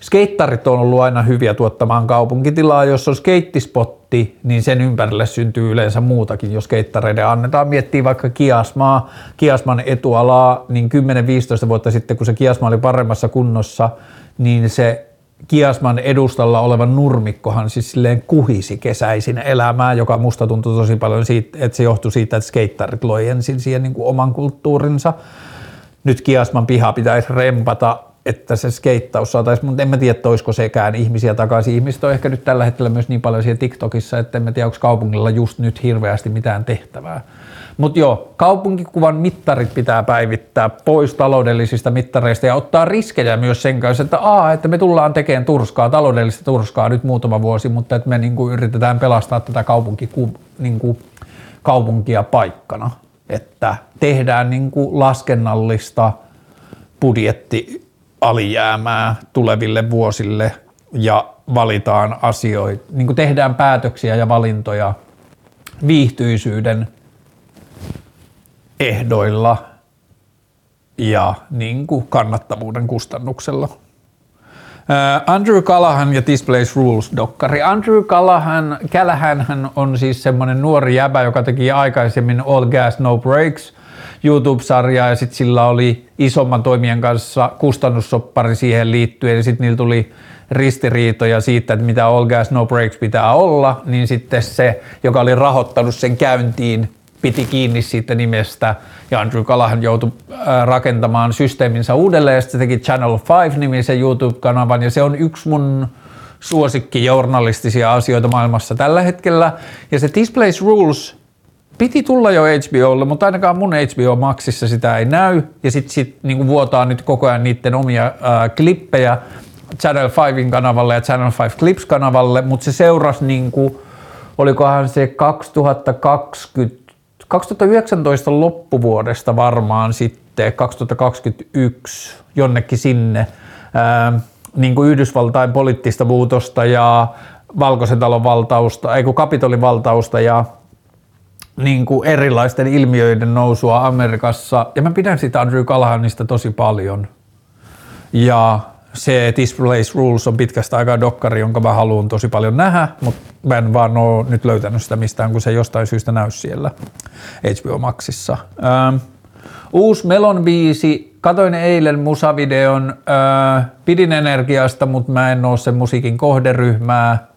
skeittarit on ollut aina hyviä tuottamaan kaupunkitilaa. Jos on skeittispotti, niin sen ympärille syntyy yleensä muutakin, jos skeittareiden annetaan. Miettiä vaikka Kiasmaa, Kiasman etualaa, niin 10-15 vuotta sitten, kun se Kiasma oli paremmassa kunnossa, niin se Kiasman edustalla oleva nurmikkohan siis silleen kuhisi kesäisin elämää, joka musta tuntui tosi paljon siitä, että se johtui siitä, että skeittarit loi ensin siihen niin kuin oman kulttuurinsa. Nyt Kiasman piha pitäisi rempata että se skeittaus saataisiin, mutta en mä tiedä, olisiko sekään ihmisiä takaisin. Ihmiset on ehkä nyt tällä hetkellä myös niin paljon siellä TikTokissa, että en mä tiedä, onko kaupungilla just nyt hirveästi mitään tehtävää. Mutta joo, kaupunkikuvan mittarit pitää päivittää pois taloudellisista mittareista ja ottaa riskejä myös sen kanssa, että, aa, että me tullaan tekemään turskaa, taloudellista turskaa nyt muutama vuosi, mutta että me niinku yritetään pelastaa tätä kaupunkiku, niinku, kaupunkia paikkana. Että tehdään niinku laskennallista budjetti alijäämää tuleville vuosille ja valitaan asioita, niin kuin tehdään päätöksiä ja valintoja viihtyisyyden ehdoilla ja niin kuin kannattavuuden kustannuksella. Andrew Callahan ja Displays Rules-dokkari. Andrew Callahan, Callahan on siis semmoinen nuori jäbä, joka teki aikaisemmin All Gas No Breaks – YouTube-sarjaa ja sitten sillä oli isomman toimijan kanssa kustannussoppari siihen liittyen. Ja sitten niillä tuli ristiriitoja siitä, että mitä All Gas No Breaks pitää olla, niin sitten se, joka oli rahoittanut sen käyntiin, piti kiinni siitä nimestä. Ja Andrew Callahan joutui rakentamaan systeeminsä uudelleen ja sitten teki Channel 5-nimisen YouTube-kanavan. Ja se on yksi mun suosikki journalistisia asioita maailmassa tällä hetkellä. Ja se Displays Rules piti tulla jo HBOlle, mutta ainakaan mun HBO Maxissa sitä ei näy. Ja sitten sit, niin vuotaa nyt koko ajan niiden omia ää, klippejä Channel 5 kanavalle ja Channel 5 Clips-kanavalle, mutta se seurasi niin kuin, olikohan se 2020, 2019 loppuvuodesta varmaan sitten 2021 jonnekin sinne ää, niin kuin Yhdysvaltain poliittista muutosta ja Valkoisen talon valtausta, ei kun Kapitolin valtausta ja niin kuin erilaisten ilmiöiden nousua Amerikassa, ja mä pidän sitä Andrew Callahanista tosi paljon. Ja se Displays Rules on pitkästä aikaa dokkari, jonka mä haluan tosi paljon nähdä, mutta mä en vaan ole nyt löytänyt sitä mistään, kun se jostain syystä näy siellä HBO Maxissa. Ähm, uusi Melon biisi, katoin eilen musavideon, äh, pidin energiasta, mutta mä en ole sen musiikin kohderyhmää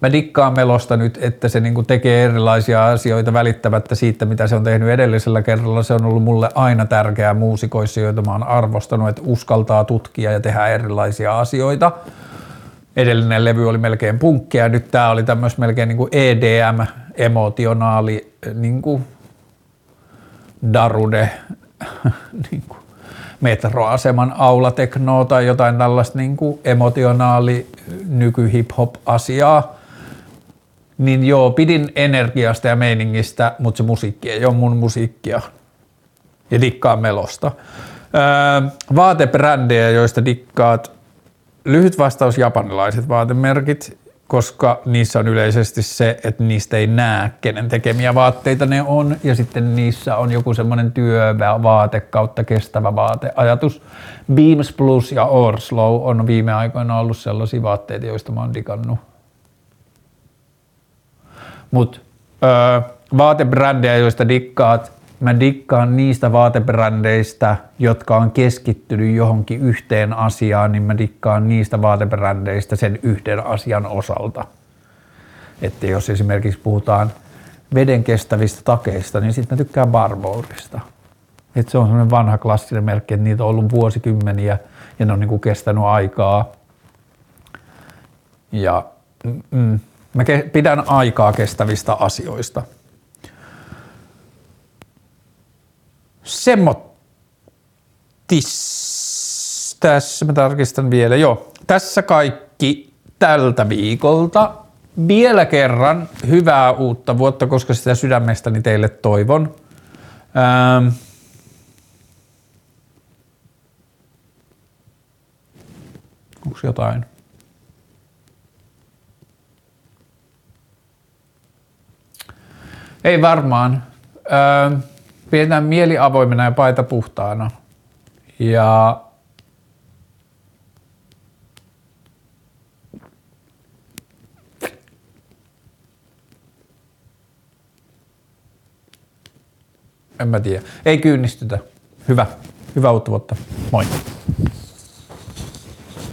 mä dikkaan Melosta nyt, että se niinku tekee erilaisia asioita välittämättä siitä, mitä se on tehnyt edellisellä kerralla. Se on ollut mulle aina tärkeää muusikoissa, joita mä oon arvostanut, että uskaltaa tutkia ja tehdä erilaisia asioita. Edellinen levy oli melkein punkkia nyt tää oli tämmöis melkein niinku EDM, emotionaali, niinku darude, niinku metroaseman aulateknoa tai jotain tällaista niin kuin emotionaali nyky hip hop asiaa niin joo, pidin energiasta ja meiningistä, mutta se musiikki ei ole mun musiikkia. Ja dikkaan melosta. Öö, vaatebrändejä, joista dikkaat. Lyhyt vastaus japanilaiset vaatemerkit, koska niissä on yleisesti se, että niistä ei näe, kenen tekemiä vaatteita ne on, ja sitten niissä on joku semmoinen työvaate kautta kestävä vaateajatus. Beams Plus ja Orslow on viime aikoina ollut sellaisia vaatteita, joista mä oon digannut Mutta öö, vaatebrändejä, joista dikkaat, mä dikkaan niistä vaatebrändeistä, jotka on keskittynyt johonkin yhteen asiaan, niin mä dikkaan niistä vaatebrändeistä sen yhden asian osalta. Että jos esimerkiksi puhutaan veden kestävistä takeista, niin sitten mä tykkään Barbourista. Et se on semmoinen vanha klassinen merkki, että niitä on ollut vuosikymmeniä ja ne on niinku kestänyt aikaa. Ja mm, mä ke- pidän aikaa kestävistä asioista. Semmotis. Tässä mä tarkistan vielä. Joo, tässä kaikki tältä viikolta. Vielä kerran hyvää uutta vuotta, koska sitä sydämestäni teille toivon. Ähm. Onko jotain? Ei varmaan. Öö, pidetään mieli avoimena ja paita puhtaana. Ja en mä tiedä. Ei kyynistytä. Hyvä. Hyvää uutta vuotta. Moi.